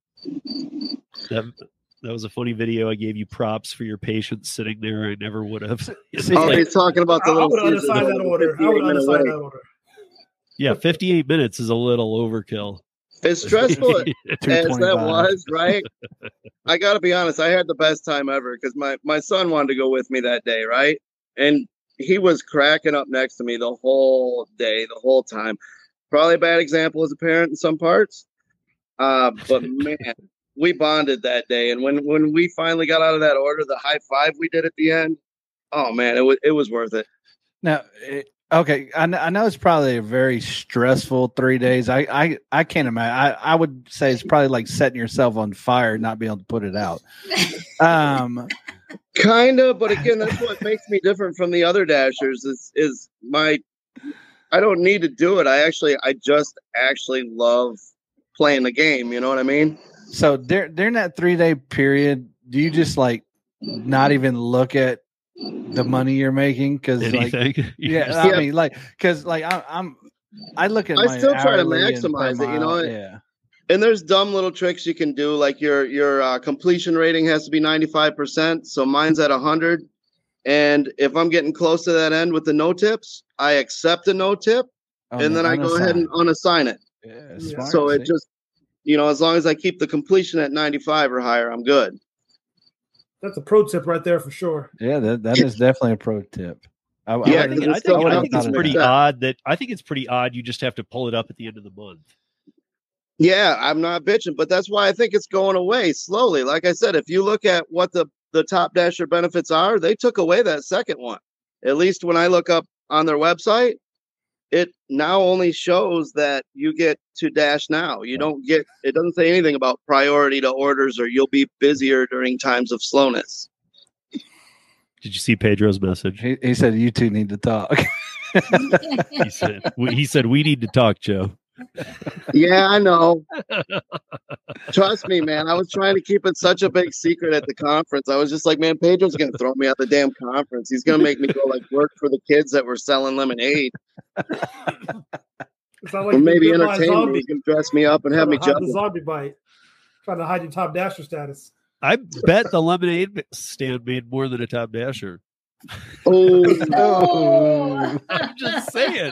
That that was a funny video. I gave you props for your patience sitting there. I never would have. It's See, oh, like- he's talking about I, the I little would season unassign that order. I would 58 unassign that order. yeah, fifty-eight minutes is a little overkill. As stressful as that was, right? I got to be honest. I had the best time ever because my my son wanted to go with me that day, right? And he was cracking up next to me the whole day, the whole time. Probably a bad example as a parent in some parts, uh, but man, we bonded that day. And when when we finally got out of that order, the high five we did at the end, oh man, it was it was worth it. Now, it, okay, I, I know it's probably a very stressful three days. I I, I can't imagine. I, I would say it's probably like setting yourself on fire, not being able to put it out. Um, Kind of, but again, that's what makes me different from the other dashers. Is is my I don't need to do it. I actually I just actually love playing the game. You know what I mean? So dur- during that three day period, do you just like not even look at the money you're making? Because like, Anything? You yeah, I mean, like, because like I, I'm, I look at I my still try to hourly and per maximize it, you know, Yeah, And there's dumb little tricks you can do, like your your uh, completion rating has to be 95 percent. So mine's at 100, and if I'm getting close to that end with the no tips, I accept a no tip, Oh, and no, then I go ahead and unassign it. Yeah, Yeah. smart, so it see? just you know as long as i keep the completion at 95 or higher i'm good That's a pro tip right there for sure. yeah, that, that is definitely a pro tip. I, I Yeah, would've- I think, I it's think, I think it's pretty that. odd that I think it's pretty odd. You just have to pull it up at the end of the month. yeah i'm not bitching but that's why i think it's going away slowly like i said if you look at what the the top dasher benefits are they took away that second one at least when i look up on their website it now only shows that you get to dash now you don't get it doesn't say anything about priority to orders or you'll be busier during times of slowness Did you see Pedro's message? He, he said you two need to talk. He said, we, "He said we need to talk, Joe." Yeah, I know. Trust me, man. I was trying to keep it such a big secret at the conference. I was just like, man, Pedro's gonna throw me out the damn conference. He's gonna make me go like work for the kids that were selling lemonade, It's not or like maybe you entertain me. zombie He can dress me up and have me trying to hide the zombie bite, trying to hide your top dasher status. I bet the lemonade stand made more than a top dasher. Oh, Oh. I'm just saying.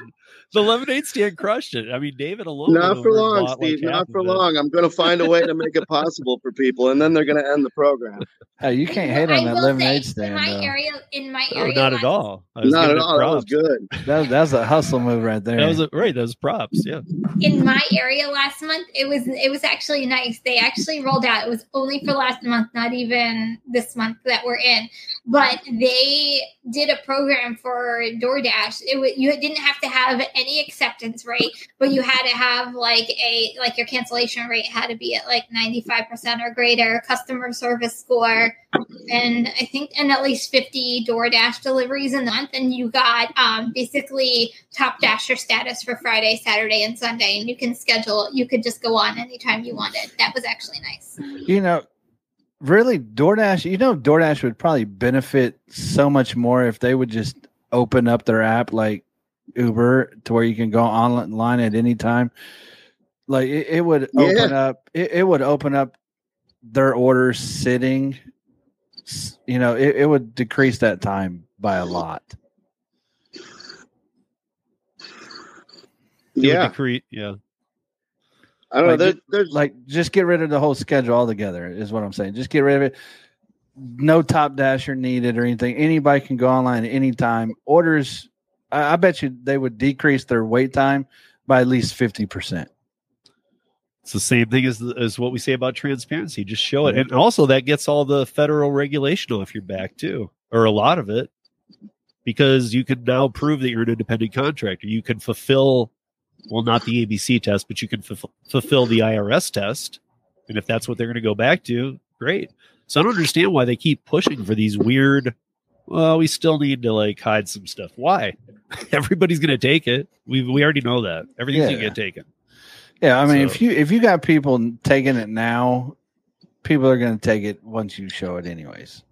The lemonade stand crushed it. I mean, David alone. Not for long, bought, like, Steve. Not for it. long. I'm going to find a way to make it possible for people, and then they're going to end the program. Hey, you can't hate I on that lemonade say, stand. in my though. area, in my No, area, not at all. Not at it all. That was good. That, that's a hustle move right there. That was a, right. That was props. Yeah. in my area last month it was it was actually nice they actually rolled out it was only for last month not even this month that we're in but they did a program for DoorDash it was you didn't have to have any acceptance rate but you had to have like a like your cancellation rate had to be at like 95% or greater customer service score and I think and at least 50 DoorDash deliveries a month and you got um basically top dasher status for Friday, Saturday, and Sunday, and you can schedule. You could just go on anytime you wanted. That was actually nice. you know, really, DoorDash, you know, DoorDash would probably benefit so much more if they would just open up their app like Uber to where you can go online at any time. Like it, it would Yeah. open up, it, it would open up their orders sitting. You know, it, it would decrease that time by a lot. It would Yeah, decree- yeah. I don't know. Like, There, there's Like, just get rid of the whole schedule altogether, is what I'm saying. Just get rid of it. No top dasher needed or anything. Anybody can go online at any time. Orders, I, I bet you they would decrease their wait time by at least 50%. It's the same thing as as what we say about transparency. Just show it, mm-hmm. and also that gets all the federal regulation off your back too, or a lot of it, because you can now prove that you're an independent contractor. You can fulfill, well, not the ABC test, but you can fulf- fulfill the IRS test, and if that's what they're going to go back to, great. So I don't understand why they keep pushing for these weird. Well, we still need to like hide some stuff. Why? Everybody's going to take it. We we already know that everything's going to get taken. Yeah, I mean, So- if you if you got people taking it now, people are going to take it once you show it, anyways.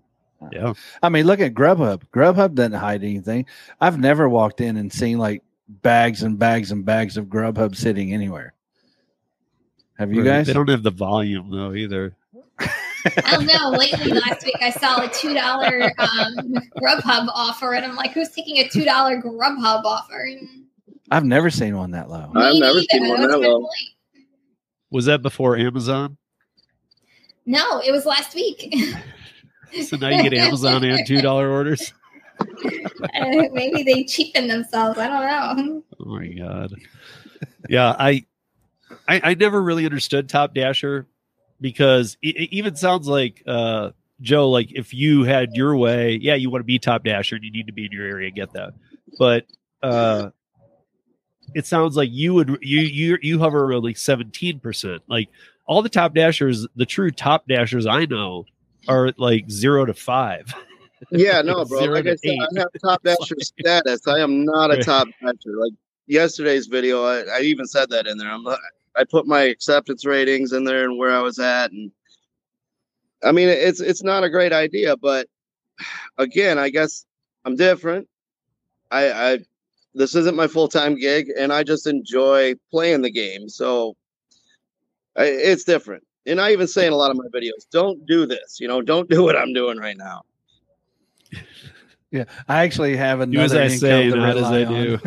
Yeah. I mean, look at Grubhub. Grubhub doesn't hide anything. I've never walked in and seen like bags and bags and bags of Grubhub sitting anywhere. Have you Right. guys? They don't have the volume though either. I don't know. Lately, last week I saw a two dollar um, Grubhub offer, and I'm like, "Who's taking a two dollar Grubhub offer?" I've never seen one that low. I've Me never neither. seen one that low. Was that before Amazon? No, it was last week. So now you get Amazon and two dollar orders. Maybe they cheapen themselves. I don't know. Oh my god. Yeah, I, I, I never really understood Top Dasher because it, it even sounds like uh, Joe. Like if you had your way, yeah, you want to be Top Dasher and you need to be in your area. Get that, but uh, it sounds like you would you you you hover around like seventeen percent. Like all the Top Dashers, the true Top Dashers I know are like zero to five. Yeah, no, bro. Like I said. I have top dasher status. I am not a top dasher. Like yesterday's video, I, I even said that in there. I'm not, I put my acceptance ratings in there and where I was at, and I mean, it's it's not a great idea, but again, I guess I'm different. I, I this isn't my full time gig, and I just enjoy playing the game, so I, it's different. And I even say in a lot of my videos, don't do this. You know, don't do what I'm doing right now. Yeah, I actually have Do as another I income say, to not as I do.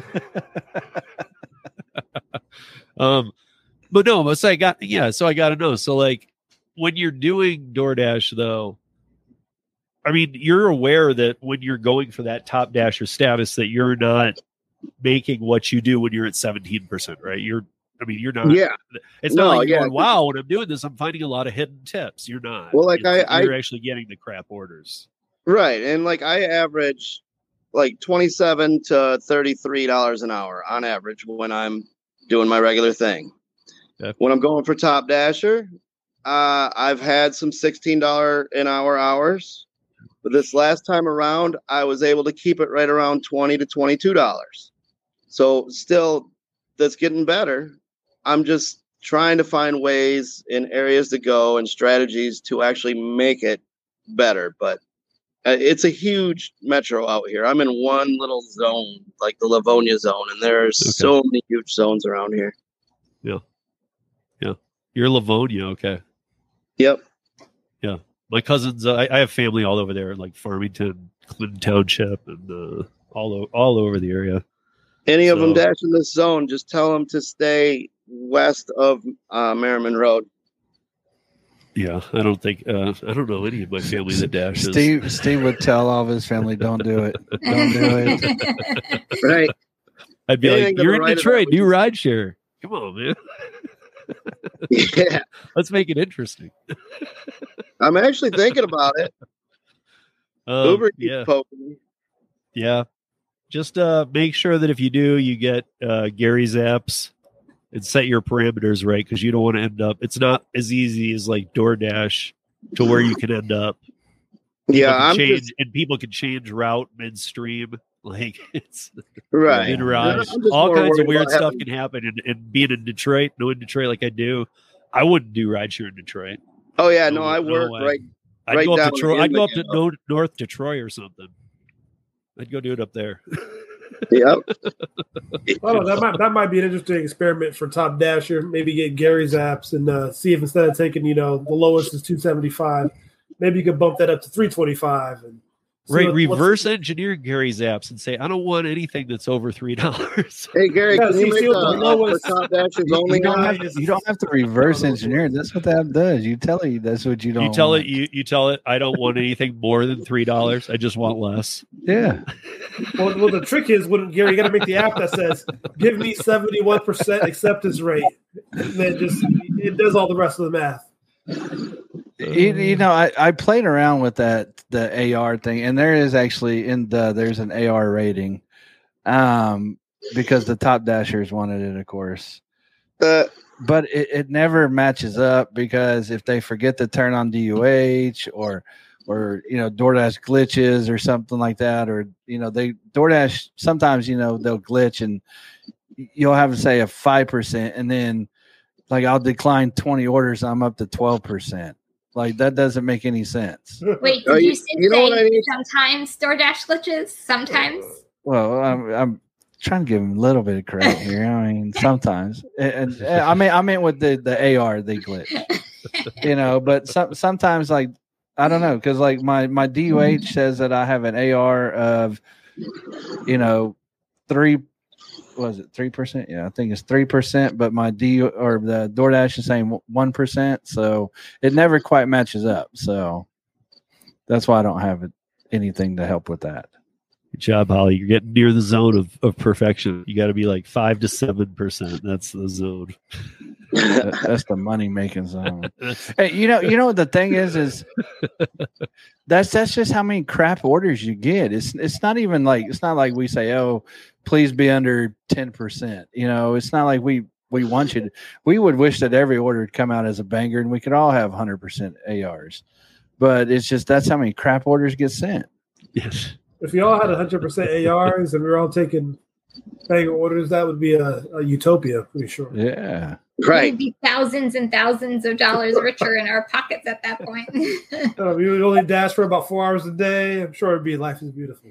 um, but no, but so I got yeah, so I got to know. So like when you're doing DoorDash though, I mean you're aware that when you're going for that top dasher status that you're not making what you do when you're at 17 percent, right? You're I mean, you're not. Yeah. It's No, not like yeah. going, wow, when I'm doing this, I'm finding a lot of hidden tips. You're not. Well, like, It's- I- I- you're actually getting the crap orders. Right. And like I average like 27 to 33 dollars an hour on average when I'm doing my regular thing. Okay. When I'm going for top dasher, uh, I've had some $16 an hour hours. But this last time around, I was able to keep it right around 20 to 22 dollars. So still that's getting better. I'm just trying to find ways and areas to go and strategies to actually make it better, but it's a huge metro out here. I'm in one little zone, like the Livonia zone, and there's Okay. so many huge zones around here. Yeah. Yeah. You're Livonia, okay. Yep. Yeah. My cousins uh, I, I have family all over there like farmington clinton township and uh, all, o- all over the area Any of them dash in this zone, just tell them to stay west of uh, Merriman Road. Yeah, I don't think uh, I don't know any of my family that dashes. Steve Steve would tell all of his family, "Don't do it. Don't do it." Right. I'd be anything like, "You're in Detroit, that, do rideshare. Come on, man. yeah. Let's make it interesting." I'm actually thinking about it. Um, Uber keeps yeah, poking me. yeah. Just uh, make sure that if you do, you get uh, Gary's apps and set your parameters right because you don't want to end up. It's not as easy as like DoorDash to where you can end up. Yeah, I'm change, just and people can change route midstream. Like it's right. in ride. I'm just All kinds of weird stuff can happen. And, and being in Detroit, knowing Detroit like I do, I wouldn't do rideshare in Detroit. Oh yeah, No- no, I work way. right. I'd Right go up to I'd go up to North Detroit or something. I'd go do it up there. Yep. Oh, that might that might be an interesting experiment for Top Dasher. Maybe get Gary's apps and uh, see if instead of taking you know the lowest is two seventy five, maybe you could bump that up to three twenty five and see right, what- reverse engineer Gary's apps and say, I don't want anything that's over three dollars. Hey Gary, Yeah, can see- you make a, what the lowest- top dashes only you don't on? have, you don't have to reverse engineer. That's what the app does. You tell it that's what you don't. You tell want. it you, you tell it I don't want anything more than three dollars. I just want less. Yeah. Well, well, the trick is when Gary, you got to make the app that says, "Give me seventy-one percent acceptance rate," and then just it does all the rest of the math. You, you know, I, I played around with that the AR thing, and there is actually in the there's an AR rating, um, because the top dashers wanted it, of course, Uh, but it, it never matches up because if they forget to turn on DUH or or you know DoorDash glitches or something like that, or you know they DoorDash sometimes you know they'll glitch and you'll have to say a five percent, and then like I'll decline twenty orders, I'm up to twelve percent. Like that doesn't make any sense. Wait, did you- you, say you know what I mean? sometimes DoorDash glitches? Sometimes. Uh, well, I'm, I'm trying to give him a little bit of credit here. I mean, sometimes, and, and I mean, I meant with the the AR they glitch, you know. But some sometimes, like I don't know, because like my my DUH says that I have an AR of, you know, three. Was it three percent? Yeah, I think it's three percent. But my D or the DoorDash is saying one percent, so it never quite matches up. So that's why I don't have anything to help with that. Good job, Holly. You're getting near the zone of, of perfection. You got to be like five to seven percent. That's the zone. That- that's the money making zone. Hey, you know, you know what the thing is is that's that's just how many crap orders you get. It's it's not even like it's not like we say, oh, please be under ten percent. You know, it's not like we we want you to. We would wish that every order would come out as a banger, and we could all have hundred percent ARs. But it's just that's how many crap orders get sent. Yes. If you all had hundred percent ARs and we were all taking banger orders, that would be a, a utopia, pretty sure. Yeah. right. We'd be thousands and thousands of dollars richer in our pockets at that point. Uh, we would only dash for about four hours a day. I'm sure it'd be life is beautiful.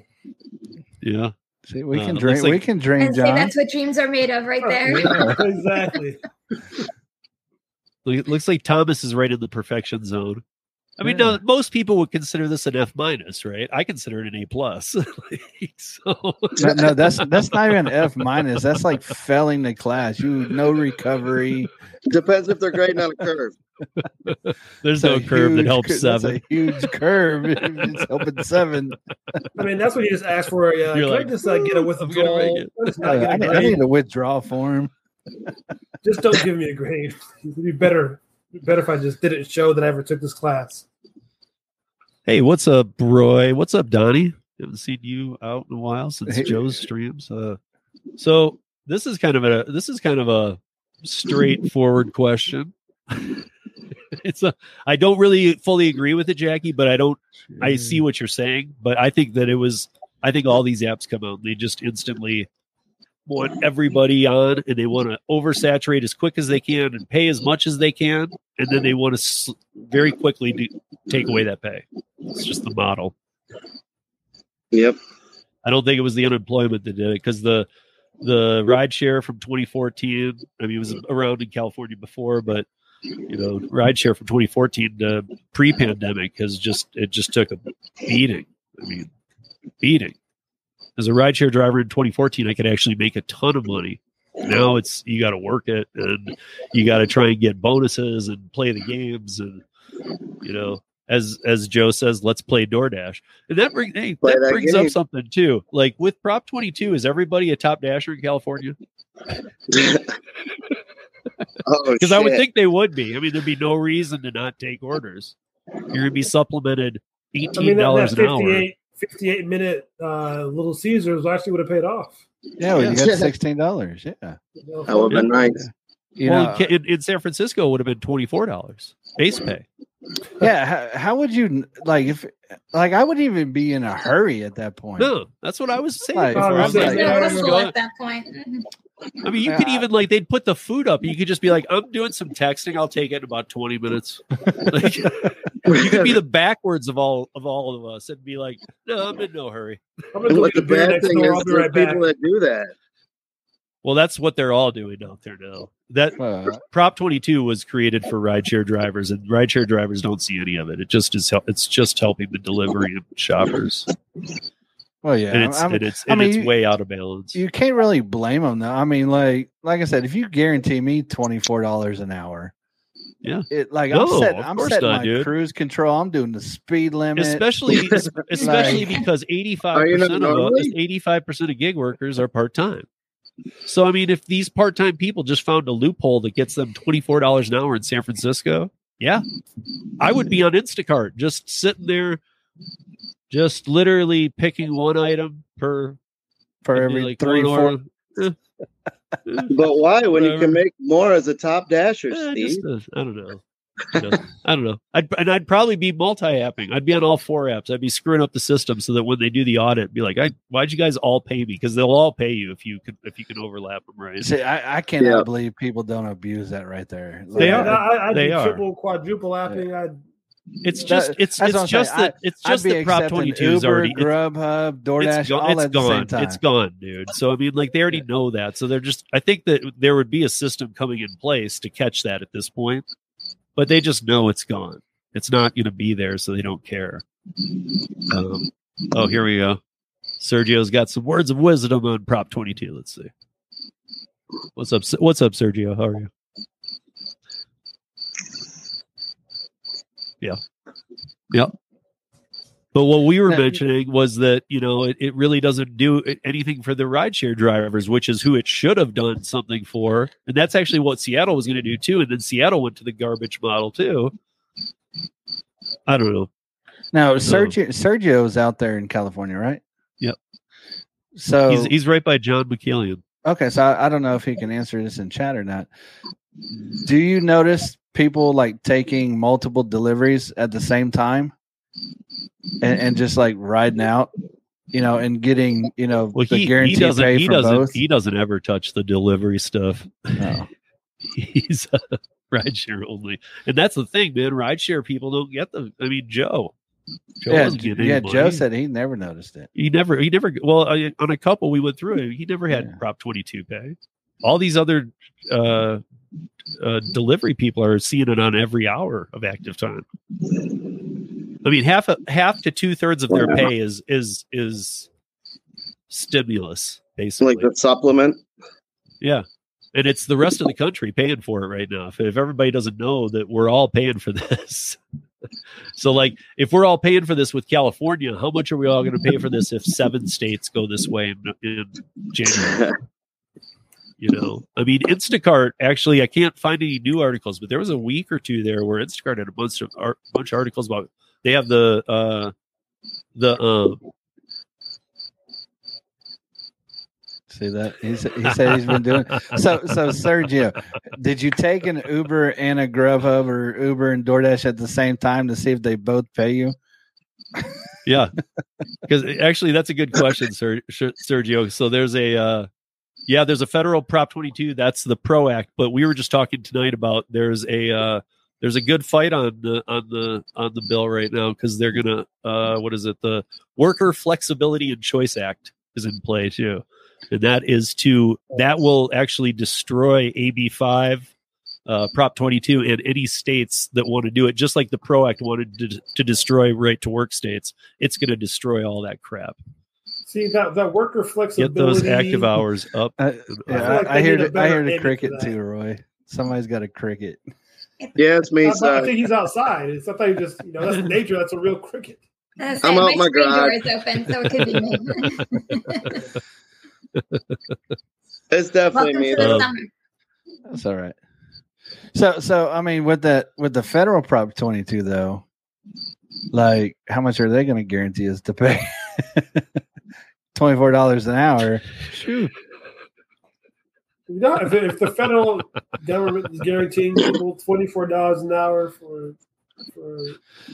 Yeah. See, we Uh, can it dream. like- we can dream, and say John. that's what dreams are made of right there. Yeah, exactly. It looks like Thomas is right in the perfection zone. I mean, Yeah. no, most people would consider this an F minus, right? I consider it an A plus. Like, so no, no, that's that's not even F minus. That's like failing the class. You no recovery. Depends if they're grading on a curve. there's It's no curve that helps cur- that's seven. a huge curve. it's helping seven. I mean, that's what you just ask for. Uh, You're like, I just uh, get a "Ooh, I'm gonna make withdrawal? it." Just I, get a need, I need a withdrawal form. Just don't give me a grade. It'd be better. Better if I just didn't show that I ever took this class. Hey, what's up, Roy? What's up, Donnie? Haven't seen you out in a while since Hey. Joe's streams. Uh, so this is kind of a this is kind of a straightforward question. it's a I don't really fully agree with it, Jackie, but I don't I see what you're saying, but I think that it was I think all these apps come out and they just instantly want everybody on and they want to oversaturate as quick as they can and pay as much as they can and then they want to s- very quickly do, take away that pay. It's just the model. Yep. I don't think it was the unemployment that did it because the the ride share from 2014. I mean, it was around in California before, but you know, ride share from 2014 to pre-pandemic has just it just took a beating. I mean, beating. as a rideshare driver in 2014, I could actually make a ton of money. Now it's you got to work it and you got to try and get bonuses and play the games and you know as as Joe says, let's play DoorDash. And that, bring, hey, that that brings game. up something too. Like with Prop 22, is everybody a top dasher in California? oh, Because I would think they would be. I mean, there'd be no reason to not take orders. You're going to be supplemented eighteen mean, that, dollars that an hour. 58, 58 minute uh, Little Caesars actually would have paid off. Yeah, well, you got sixteen dollars. Yeah, You know? that would have been nice. you well, know, in, in, in San Francisco, it would have been twenty four dollars base pay. yeah. How, how would you like if like I wouldn't even be in a hurry at that point. No, that's what I was saying. Like, before. Oh, I was yeah, like, yeah, yeah, at that point. I mean, you Yeah, could even like they'd put the food up. You could just be like, "I'm doing some texting. I'll take it in about twenty minutes." Like, you could be the backwards of all of all of us and be like, "No, I'm in no hurry." I'm gonna go the a bad thing door. is, I'll be back. people that do that. Well, that's what they're all doing out there now. That Uh, Prop 22 was created for rideshare drivers, and rideshare drivers don't see any of it. It just is. It's just helping the delivery of shoppers, well, yeah. and it's I'm- and it's I mean, it's you- way out of balance. you can't really blame them though. I mean, like like I said, if you guarantee me twenty four dollars an hour, Yeah. it like No, I'm setting of I'm course setting not, my dude. cruise control. I'm doing the speed limit. especially especially Like- because 85 Are you not percent of 85 percent of gig workers are part time. So I mean, if these part time people just found a loophole that gets them twenty four dollars an hour in San Francisco, yeah, I would be on Instacart just sitting there, just literally picking one item per for every like three one four. order. Eh. Eh, But why? When you can make more as a top dasher, eh, Steve. just, uh, I don't know. I don't know. I'd, and I'd probably be multi-apping. I'd be on all four apps. I'd be screwing up the system so that when they do the audit, be like, I, "Why'd you guys all pay me?" Because they'll all pay you if you can if you can overlap them, right? See, I, I cannot Yeah. believe people don't abuse that right there. They are. I, I'd They be are. triple, quadruple apping. I'd It's That- just it's what I'm it's just that it's just that Prop accepting Twenty Two is already it's- Grubhub, DoorDash, it's, go- all it's at the same gone. It's gone, dude. So I mean, like they already know that. So they're just. I think that there would be a system coming in place to catch that at this point, but they just know it's gone. It's not going to be there, so they don't care. Um, oh, here we go. Sergio's got some words of wisdom on Prop Twenty Two. Let's see. What's up? What's up, Sergio? How are you? Yeah. Yeah. But what we were mentioning was that, you know, it, it really doesn't do anything for the rideshare drivers, which is who it should have done something for. And that's actually what Seattle was going to do too. And then Seattle went to the garbage model too. I don't know. Now, Sergio Sergio's out there in California, right? Yep. So He's, he's right by John McKillian. Okay, so I, I don't know if he can answer this in chat or not. Do you notice people like taking multiple deliveries at the same time, and, and just like riding out, you know, and getting you know Well, the he, he guaranteed doesn't, pay he for doesn't, both? he doesn't ever touch the delivery stuff. No. he's uh, rideshare only. And that's the thing, man. Rideshare people don't get the, I mean, Joe. Joe yeah, get yeah. Joe said he never noticed it. He never, he never. Well, I, on a couple we went through he never had Yeah. Prop Twenty Two pay. All these other uh, uh, delivery people are seeing it on every hour of active time. I mean, half a, half to two thirds of their pay is is is stimulus, basically. Like the supplement. yeah, and it's the rest of the country paying for it right now. If, if everybody doesn't know that we're all paying for this. So, like, if we're all paying for this with California, how much are we all going to pay for this if seven states go this way in, in January? You know, I mean, Instacart actually, I can't find any new articles, but there was a week or two there where Instacart had a bunch of ar- bunch of articles about they have the uh the uh See that he said, he said he's been doing so. So Sergio, did you take an Uber and a Grubhub or Uber and DoorDash at the same time to see if they both pay you? Yeah, because actually, that's a good question, Ser- Ser- Sergio. So there's a, uh, yeah, there's a federal Prop 22. That's the Pro Act. But we were just talking tonight about there's a uh, there's a good fight on the on the on the bill right now because they're gonna uh, what is it? The Worker Flexibility and Choice Act is in play too, and that is to that will actually destroy AB five. Uh, Prop 22 and any states that want to do it, just like the PRO Act wanted to, to destroy right to work states, it's going to destroy all that crap. See that that worker flexibility. Get those active hours up. Uh, and yeah, feel I, like I they hear need a the, I hear the cricket too, Roy. Somebody's got a cricket. Yeah, it's me. I, I think he's outside. It's not that he just you know that's nature. That's a real cricket. I was I'm out my my screen door garage. is open, so it could be me. it's definitely Welcome me. to the Um. That's all right. So so I mean with that with the federal prop twenty two though, like how much are they going to guarantee us to pay? Twenty four dollars an hour. Shoot. You if, if the federal government is guaranteeing people twenty four dollars an hour for for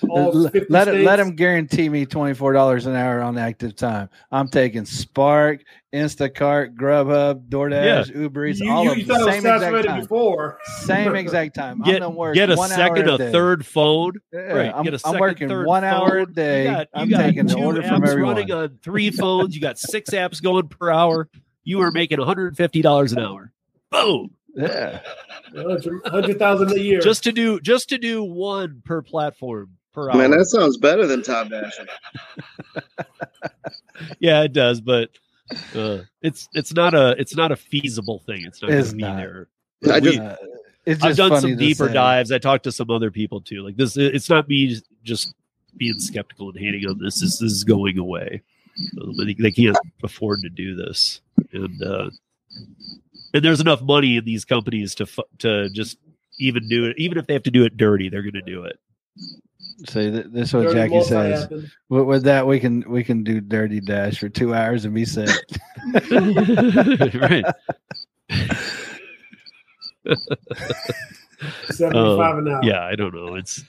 all L- fifty let it, let them guarantee me twenty four dollars an hour on active time. I'm taking Spark, Instacart, Grubhub, DoorDash, Uber Eats, You, all you, of you them. thought it was Same exact time. before. Same exact time. Get, I'm gonna work get a one hour second, a day. third phone. Yeah, Right. I'm, get a I'm working third one hour a day. You got, you I'm got taking two an order apps from everyone. running on three phones. You got six apps going per hour. You are making $150 an hour. Boom. Yeah. Hundred thousand a year. Just to do just to do one per platform per hour. Man, that sounds better than Top Dasher. yeah, it does, but uh, it's it's not a it's not a feasible thing. It's not going It's to be not. there. I We- just Uh, it's I've done some deeper say. dives. I talked to some other people too. Like this, it's not me just being skeptical and hating on this. This, this is going away. Um, I they can't afford to do this, and uh, and there's enough money in these companies to fu- to just even do it. Even if they have to do it dirty, they're going to do it. See, th- this is what Dirty Jackie says. With, with that, we can we can do Dirty Dash for two hours and be set. right. Seventy five an hour. Um, Yeah, I don't know. It's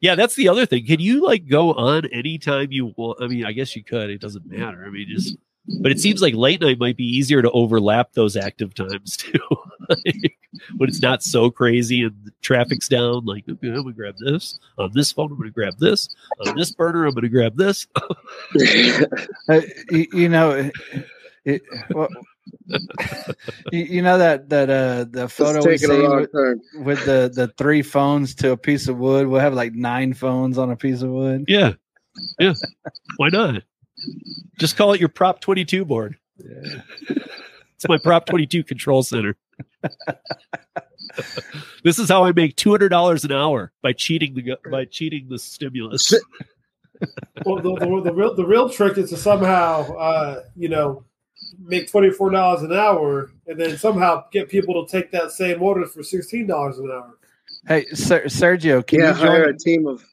yeah, that's the other thing. Can you like go on anytime you want? I mean, I guess you could. It doesn't matter. I mean, just but it seems like late night might be easier to overlap those active times too. like, when it's not so crazy and the traffic's down, like okay, I'm gonna grab this on this phone. I'm gonna grab this on this burner. I'm gonna grab this. Uh, you, you know, it, it, well, you, you know that that uh the photo we see with, with the the three phones to a piece of wood. We'll have like nine phones on a piece of wood. Yeah, yeah. Why not? Just call it your Prop 22 board. It's my Prop 22 control center. this is how I make two hundred dollars an hour by cheating the by cheating the stimulus. Well, the, the, the real the real trick is to somehow, uh, you know, make twenty four dollars an hour, and then somehow get people to take that same order for sixteen dollars an hour. Hey, Ser- Sergio, can yeah, you hire join? a team of.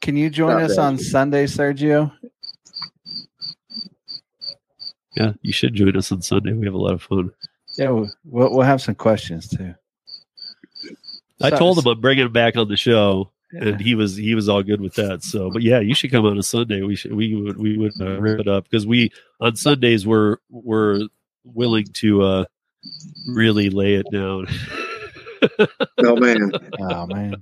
Can you join us bad. on Sunday, Sergio? Yeah, you should join us on Sunday. We have a lot of fun. Yeah, we'll we'll, we'll have some questions too. I So- told him I'm bringing him back on the show, Yeah. and he was he was all good with that. So, but yeah, you should come on a Sunday. We should we would we would uh, rip it up because we on Sundays we're we're willing to uh really lay it down. Oh man, Oh man,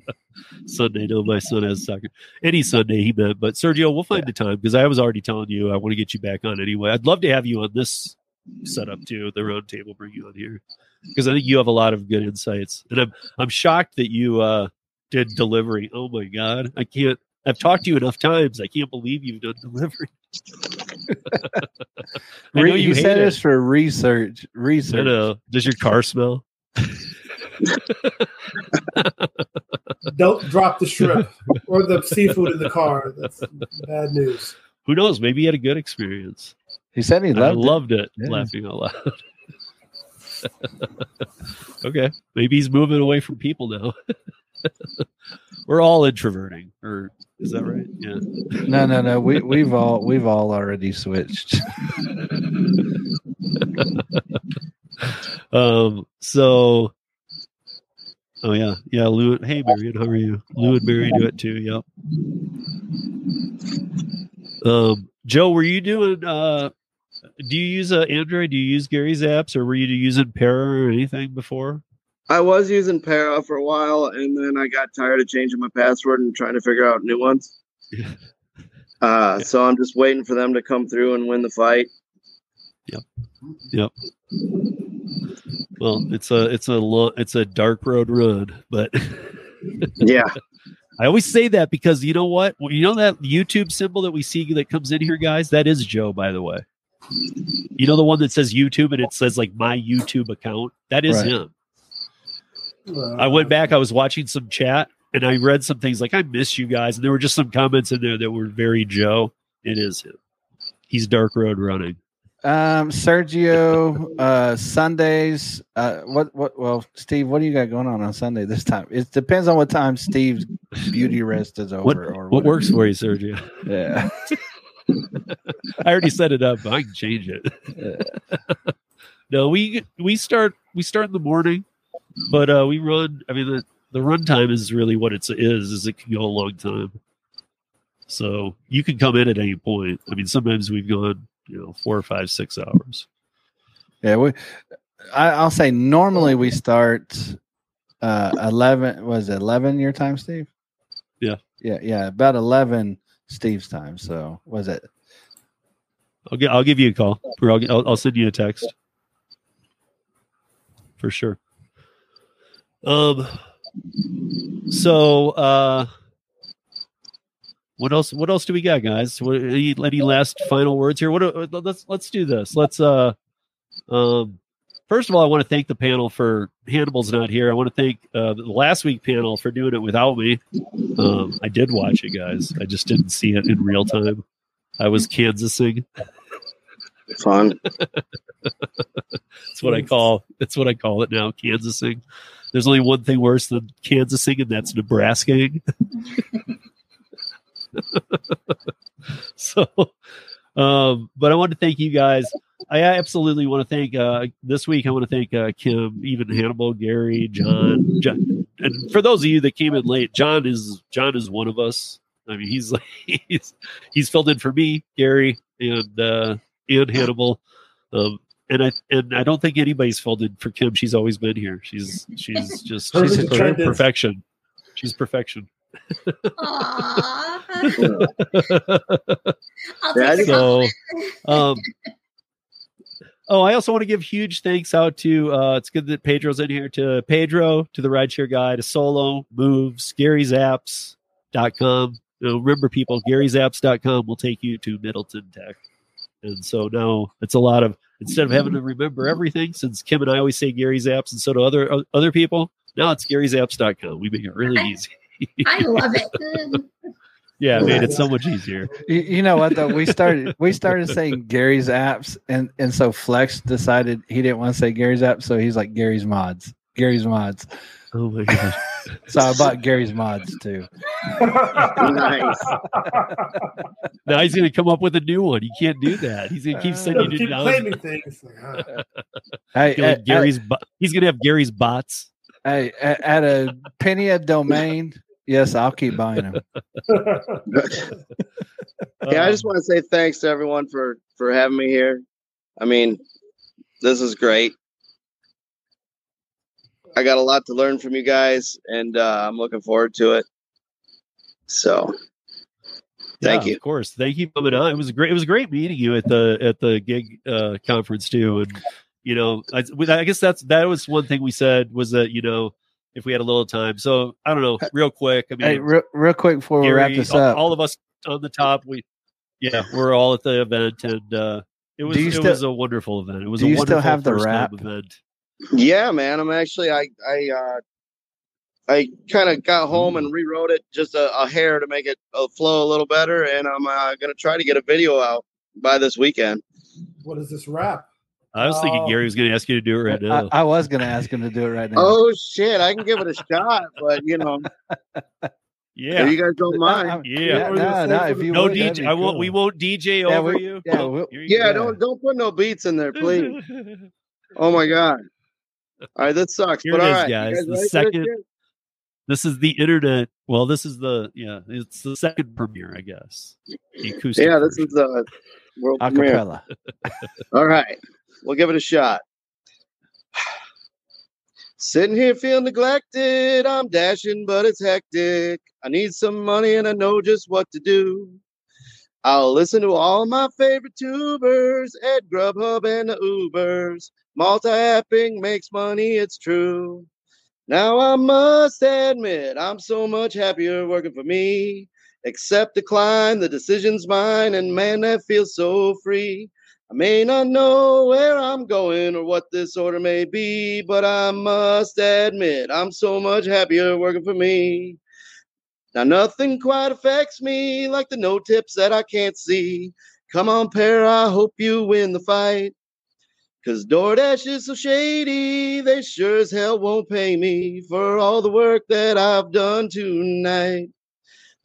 Sunday, no, my son has soccer. Any Sunday he meant, but Sergio, we'll find the time because I was already telling you I want to get you back on anyway. I'd love to have you on this setup too, the round table, bring you on here because I think you have a lot of good insights, and I'm I'm shocked that you uh did delivery. Oh my god, I can't. I've talked to you enough times. I can't believe you've done delivery. I know Re- you he hate said it. it's for research. I Research. know. Does your car smell? Don't drop the shrimp or the seafood in the car. That's bad news. Who knows? Maybe you had a good experience. He said he I loved it. loved it, Yeah. laughing out loud. okay, maybe he's moving away from people now. We're all introverting, or is that right? Yeah. No, no, no. We we've all we've all already switched. Um. So. Oh yeah, yeah. Lou. Hey, Marion, how are you? Lou and Mary do it too. Yep. Um, Joe, were you doing? Uh, do you use uh, Android? Do you use Gary's apps, or were you using Para or anything before? I was using Para for a while, and then I got tired of changing my password and trying to figure out new ones. Yeah. Uh, so I'm just waiting for them to come through and win the fight. Yep. Yep. Well, it's a it's a lo- it's a dark road run, but Yeah, I always say that because you know what? Well, you know that YouTube symbol that we see that comes in here, guys. That is Joe, by the way. You know the one that says YouTube and it says like my YouTube account. That is Right. him. I went back. I was watching some chat and I read some things like I miss you guys, and there were just some comments in there that were very Joe. It is him. He's Dark Road running. Um, Sergio, uh, Sundays. Uh, what, what, well, Steve, what do you got going on on Sunday this time? It depends on what time Steve's beauty rest is over. What or what whatever. works for you, Sergio? Yeah. I already set it up. but I can change it. no, we we start we start in the morning, but uh, we run. I mean, the the run time is really what it is. Is it can go a long time. So you can come in at any point. I mean, sometimes we've gone you know four, five, six hours. Yeah, we. I, I'll say normally we start uh eleven. Was it eleven your time, Steve? Yeah. Yeah, yeah, about eleven Steve's time. So was it? I'll get. I'll give you a call, or I'll, I'll, I'll send you a text for sure. Um. So, uh, what else? What else do we got, guys? What, any, any last final words here? What? uh, Let's let's do this. Let's. Uh, um. First of all, I want to thank the panel for Hannibal's not here. I want to thank uh, the last week panel for doing it without me. Um, I did watch it, guys. I just didn't see it in real time. I was Kansasing. Fun. That's what I call. That's what I call it now. Kansasing. There's only one thing worse than Kansasing, and that's Nebrasking. so, um, but I want to thank you guys. I absolutely want to thank uh, this week. I want to thank uh, Kim, even Hannibal, Gary, John, John, and for those of you that came in late, John is John is one of us. I mean, he's like he's he's filled in for me, Gary, and uh, and Hannibal. Um, and I and I don't think anybody's filled in for Kim. She's always been here. She's she's just she's perfection. She's perfection. Aww. I'll Yeah, I take just- a So, um, oh, I also want to give huge thanks out to. Uh, it's good that Pedro's in here. To Pedro, to the rideshare guy, to Solo, Moves, Gary'sApps.com. You know, remember, people, Gary'sApps.com will take you to Middleton Tech. And so now it's a lot of instead of having to remember everything, since Kim and I always say Gary's apps, and so do other other people. Now it's Gary'sApps.com. We make it really easy. I love it. Yeah, it made it so much easier. You, you know what though? We started we started saying Gary's apps, and and so Flex decided he didn't want to say Gary's apps, so he's like Gary's mods. Gary's mods. Oh my god. So I bought Gary's mods too. Nice. Now he's going to come up with a new one. He can't do that. He's going to keep uh, sending you keep claiming things. Like, huh. Hey, Gonna have at, Gary's. bo- he's going to have Gary's bots. hey, at, at a penny a domain. Yes, I'll keep buying them. yeah, I Um, just want to say thanks to everyone for for having me here. I mean, this is great. I got a lot to learn from you guys, and uh, I'm looking forward to it. So, thank yeah, you. Of course. Thank you for coming on. It was a great. It was great meeting you at the at the gig uh, conference too. And you know, I, I guess that's that was one thing we said was that you know if we had a little time. So I don't know, real quick. I mean, Hey, real, real quick before we wrap this all, up, all of us on the top, we yeah, we're all at the event, and uh, it was it still- was a wonderful event. It was do a you still wonderful have the wrap? event. Yeah, man. I'm actually I I uh, I kind of got home and rewrote it just a, a hair to make it uh, flow a little better, and I'm uh, gonna try to get a video out by this weekend. what is this rap? I was thinking Oh. Gary was um, going to ask you to do it right now. I, I was going to ask him to do it right now. Oh shit, I can give it a shot, but you know, yeah, if you guys don't mind. I- Yeah. no, no, no, if you no would, DJ. be I won't. cool. We won't DJ Yeah, over we- you. yeah, we'll- you Yeah, Yeah. don't don't put no beats in there, please. Oh my god. All right, that sucks. Here but it all is, right, you guys, the ready this second- this is the internet. Well, this is the yeah. It's the second premiere, I guess. Acoustic Yeah, this version. is the world premiere. Acapella. All right, we'll give it a shot. Sitting here feeling neglected. I'm dashing, but it's hectic. I need some money and I know just what to do. I'll listen to all my favorite tubers at Grubhub and the Ubers. Multi-apping makes money, it's true. Now I must admit, I'm so much happier working for me. Accept decline, the decision's mine, and man, that feels so free. I may not know where I'm going or what this order may be, but I must admit I'm so much happier working for me. Now nothing quite affects me like the no tips that I can't see. Come on, Para, I hope you win the fight. Cause DoorDash is so shady, they sure as hell won't pay me for all the work that I've done tonight.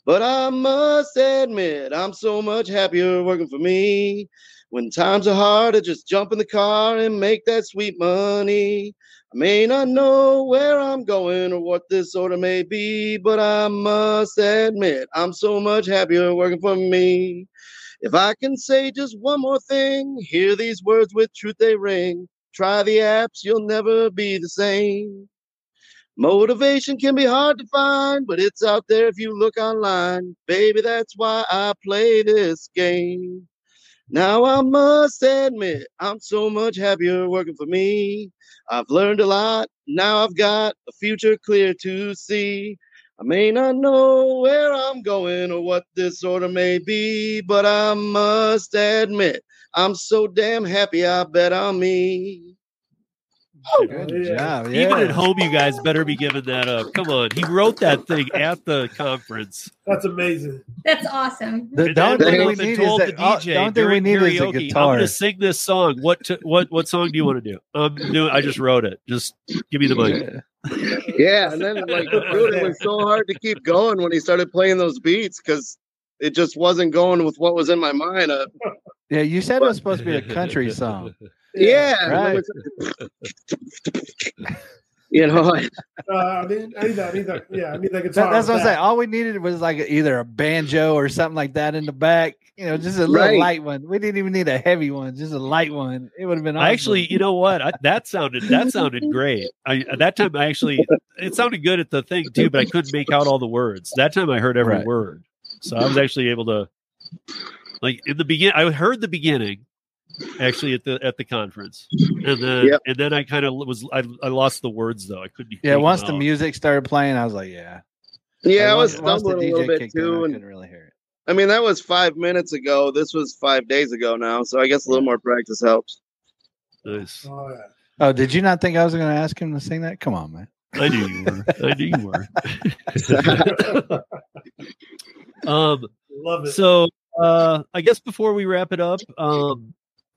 But I must admit, I'm so much happier working for me. When times are hard, I just jump in the car and make that sweet money. I may not know where I'm going or what this order may be, but I must admit, I'm so much happier working for me. If I can say just one more thing, hear these words with truth they ring. Try the apps, you'll never be the same. Motivation can be hard to find, but it's out there if you look online. Baby, that's why I play this game. Now I must admit, I'm so much happier working for me. I've learned a lot. Now I've got a future clear to see. I may not know where I'm going or what this order may be, but I must admit, I'm so damn happy I bet on me. Good yeah. job. Even at home, you guys better be giving that up. Come on, he wrote that thing at the conference. That's amazing. That's awesome. The, And the only then thing went we up and need told is the that, oh, DJ the only thing we during need is a karaoke, I'm going to sing this song. What to, what what song do you want to do? Um, do, I just wrote it. Just give me the mic. Yeah, and then like dude, it was so hard to keep going when he started playing those beats because it just wasn't going with what was in my mind. Uh, Yeah, you said it was supposed to be a country song. Yeah, and Right. you know, I- Uh, I mean, I need that. I need that. Yeah, I need that That- guitar. that's what I'm saying. All we needed was like either a banjo or something like that in the back. You know, just a little Right. light one. We didn't even need a heavy one, just a light one. It would have been awesome. I actually, you know what? I, that sounded that sounded great. I at that time I actually it sounded good at the thing too, but I couldn't make out all the words. That time I heard every Right. word, so I was actually able to like in the begin. I heard the beginning actually at the at the conference, and then Yep. and then I kind of was I, I lost the words though. I couldn't. yeah. Once the music started playing, I was like, yeah. yeah, I Like, was once- once the stumbling a little bit kicked in, too, I and couldn't really hear it. I mean that was five minutes ago. This was five days ago now, so I guess a little more practice helps. Nice. Oh, yeah. Oh, did you not think I was going to ask him to sing that? Come on, man. I knew you were. I knew you were. um. Love it. So uh I guess before we wrap it up, um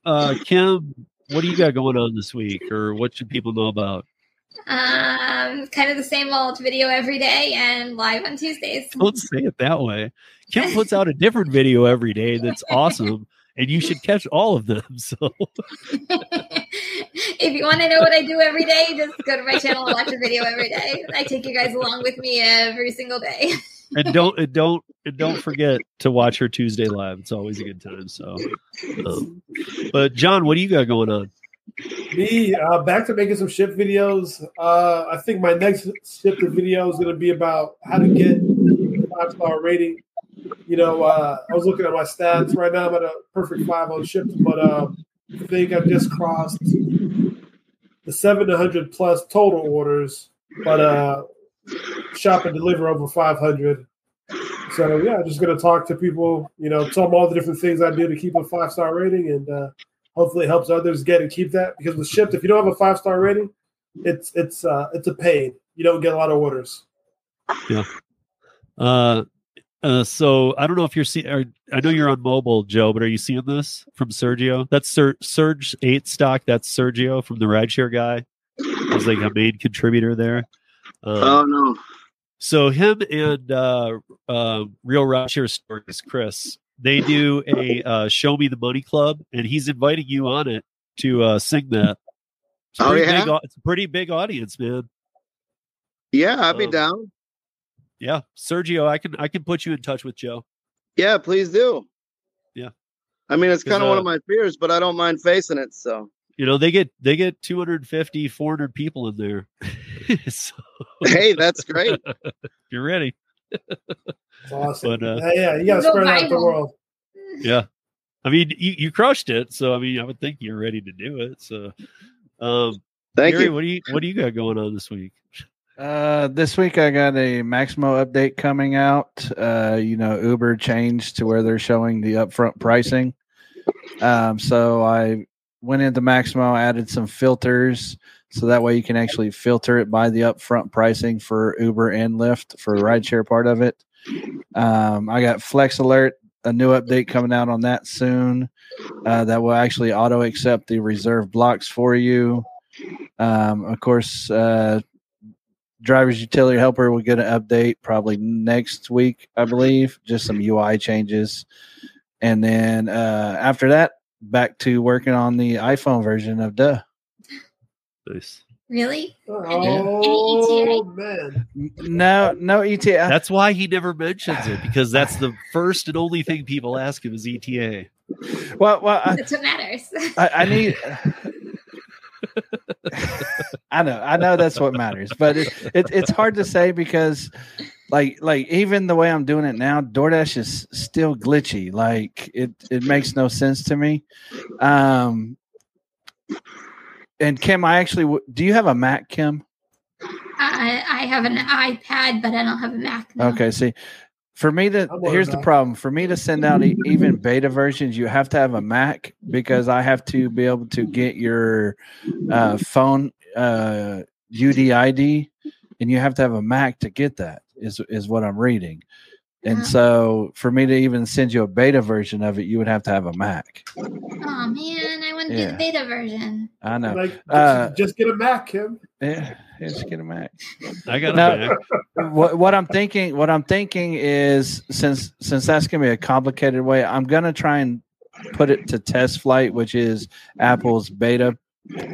uh Kim, what do you got going on this week or what should people know about? Um, kind of the same old video every day and live on Tuesdays. Don't say it that way. Kim puts out a different video every day that's awesome and you should catch all of them. So if you want to know what I do every day, just go to my channel and watch a video every day. I take you guys along with me every single day. And don't and don't and don't forget to watch her Tuesday live. It's always a good time. So um, but John, what do you got going on? Me, uh, back to making some Shipt videos. Uh, I think my next Shipt video is going to be about how to get five star rating. You know, uh, I was looking at my stats right now. I'm at a perfect five on ships, but um, I think I've just crossed the 700 plus total orders, but uh, shop and deliver over 500. So yeah, just to talk to people. You know, tell them all the different things I do to keep a five star rating and. Uh, hopefully it helps others get and keep that because with Shipt if you don't have a five star rating it's it's uh it's a pain you don't get a lot of orders Yeah. Uh uh, so I don't know if you're seeing. I know you're on mobile, Joe, but are you seeing this from Sergio? That's Sur- Eight stock. That's Sergio from the rideshare guy. He's like a main contributor there. Um, Oh no, so him and uh, uh, Real Rideshare Stories, Chris, they do a uh, Show Me the Money Club, and he's inviting you on it to uh, sing that. It's Oh, yeah? big it's a pretty big audience, man. yeah, I'd be Um, down. Yeah, Sergio, I can I can put you in touch with Joe. Yeah, please do. Yeah. I mean, it's kind of one uh, of my fears, but I don't mind facing it. So, You know, they get they get 250, 400 people in there. so hey, that's great. you're ready. it's awesome But, uh, yeah, yeah you gotta Go spread out the world Yeah. I mean, you, you crushed it, so I mean, I would think you're ready to do it. So, um, Thank Gary, you. what do you what do you got going on this week? Uh, this week I got a Maximo update coming out. Uh, you know, Uber changed to where they're showing the upfront pricing. Um, so I went into Maximo, added some filters, so that way you can actually filter it by the upfront pricing for Uber and Lyft for the rideshare part of it. Um, I got Flex Alert, a new update coming out on that soon. Uh, that will actually auto accept the reserve blocks for you. Um, of course, uh, driver's utility helper will get an update probably next week, I believe. Just some UI changes, and then uh, after that, back to working on the iPhone version of Duh. Nice. Really? Oh man, No, no ETA. That's why he never mentions it because that's the first and only thing people ask him is ETA. Well, well, I, That's what matters. I, I need. I know, I know that's what matters, but it, it, it's hard to say because, like, like even the way I'm doing it now, DoorDash is still glitchy. Like it, it makes no sense to me. Um, and Kim, I actually, do you have a Mac, Kim? I, I have an iPad, but I don't have a Mac. no. Okay, see, for me to I'm on a here's the problem. For me to send out e- even beta versions, you have to have a Mac because I have to be able to get your uh, phone uh, UDID, and you have to have a Mac to get that. Is is what I'm reading. And Ah. so, for me to even send you a beta version of it, you would have to have a Mac. Oh man, I want to do Yeah. the beta version. I know. like just, Uh, just get a Mac, Kim. Yeah, just get a Mac. I got No. a Mac. what what I'm thinking what I'm thinking is since since that's gonna be a complicated way, I'm gonna try and put it to TestFlight, which is Apple's beta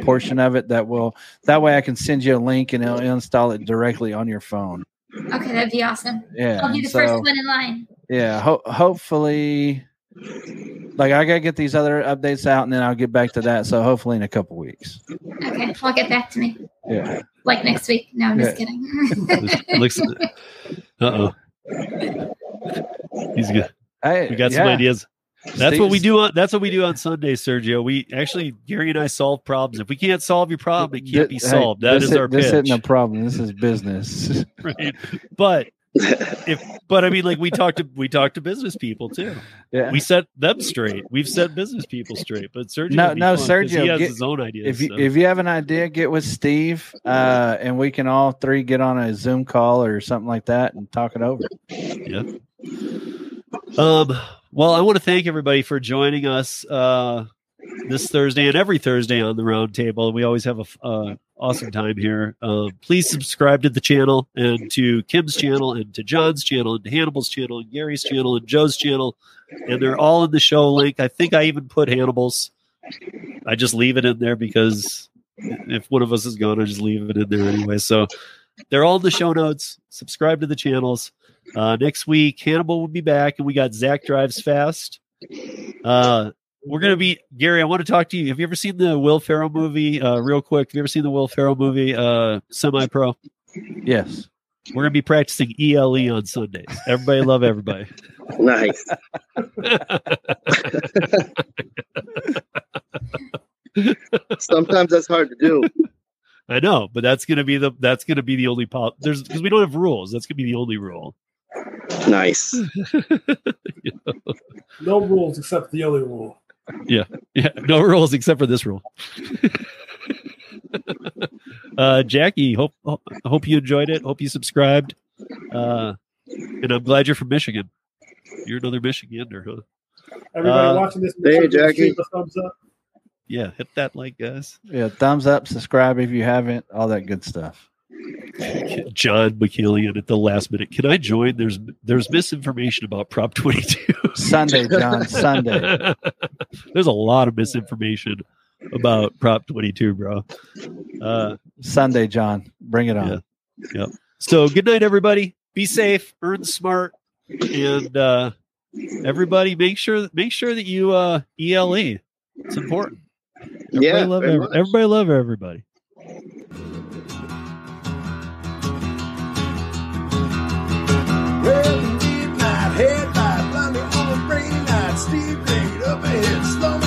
portion of it. That will that way I can send you a link and it'll install it directly on your phone. Okay, that'd be awesome. Yeah. I'll be the so, first one in line. Yeah. Ho- hopefully, like I gotta get these other updates out and then I'll get back to that. So hopefully in a couple weeks. Okay, well, get back to me Yeah. like next week. No, I'm just Yeah. kidding. Looks. Uh oh. He's good. Hey, We got some ideas. That's what we do on. That's what we do on Sunday, Sergio. We actually Gary and I solve problems. If we can't solve your problem, it can't be solved. That this is our This pitch. isn't a problem. This is business. right? But if but I mean, like we talked to we talk to business people too. yeah. We set them straight. We've set business people straight. But Sergio, No, no, fun Sergio, he has get- his own ideas. if you so. if you have an idea, get with Steve, uh, and we can all three get on a Zoom call or something like that and talk it over. Um, well, I want to thank everybody for joining us uh, this Thursday and every Thursday on the roundtable. We always have a uh, awesome time here. Um, please subscribe to the channel and to Kim's channel and to John's channel and to Hannibal's channel and Gary's channel and Joe's channel, and they're all in the show link. I think I even put Hannibal's. I just leave it in there because if one of us is gone, I just leave it in there anyway. So they're all in the show notes. Subscribe to the channels. Uh, next week, Hannibal will be back, and we got Zach Drives Fast. Uh, we're gonna be Gary. I want to talk to you. Have you ever seen the Will Ferrell movie? Uh, real quick, have you ever seen the Will Ferrell movie, uh, Semi Pro? Yes. We're gonna be practicing ELE on Sundays. Everybody love everybody. nice. Sometimes that's hard to do. I know, but that's gonna be the that's gonna be the only pop. There's because we don't have rules. That's gonna be the only rule. Nice. No rules except the only rule. Yeah, Yeah. no rules except for this rule. uh, Jackie, hope hope you enjoyed it. Hope you subscribed. Uh, and I'm glad you're from Michigan. You're another Michigander, huh? Everybody Uh, watching this, hey, make sure to Jackie. a thumbs up. Yeah, hit that like, guys. Yeah. Thumbs up, subscribe if you haven't, all that good stuff. John McKillian at the last minute. Can I join? There's there's misinformation about Prop 22. Sunday, John. Sunday. there's a lot of misinformation about Prop 22, bro. Uh, Sunday, John. Bring it on. Yeah. So good night, everybody. Be safe, earn smart, and uh, everybody make sure make sure that you uh, ELE. It's important. Everybody Yeah, love very everybody love everybody. steam made up a head,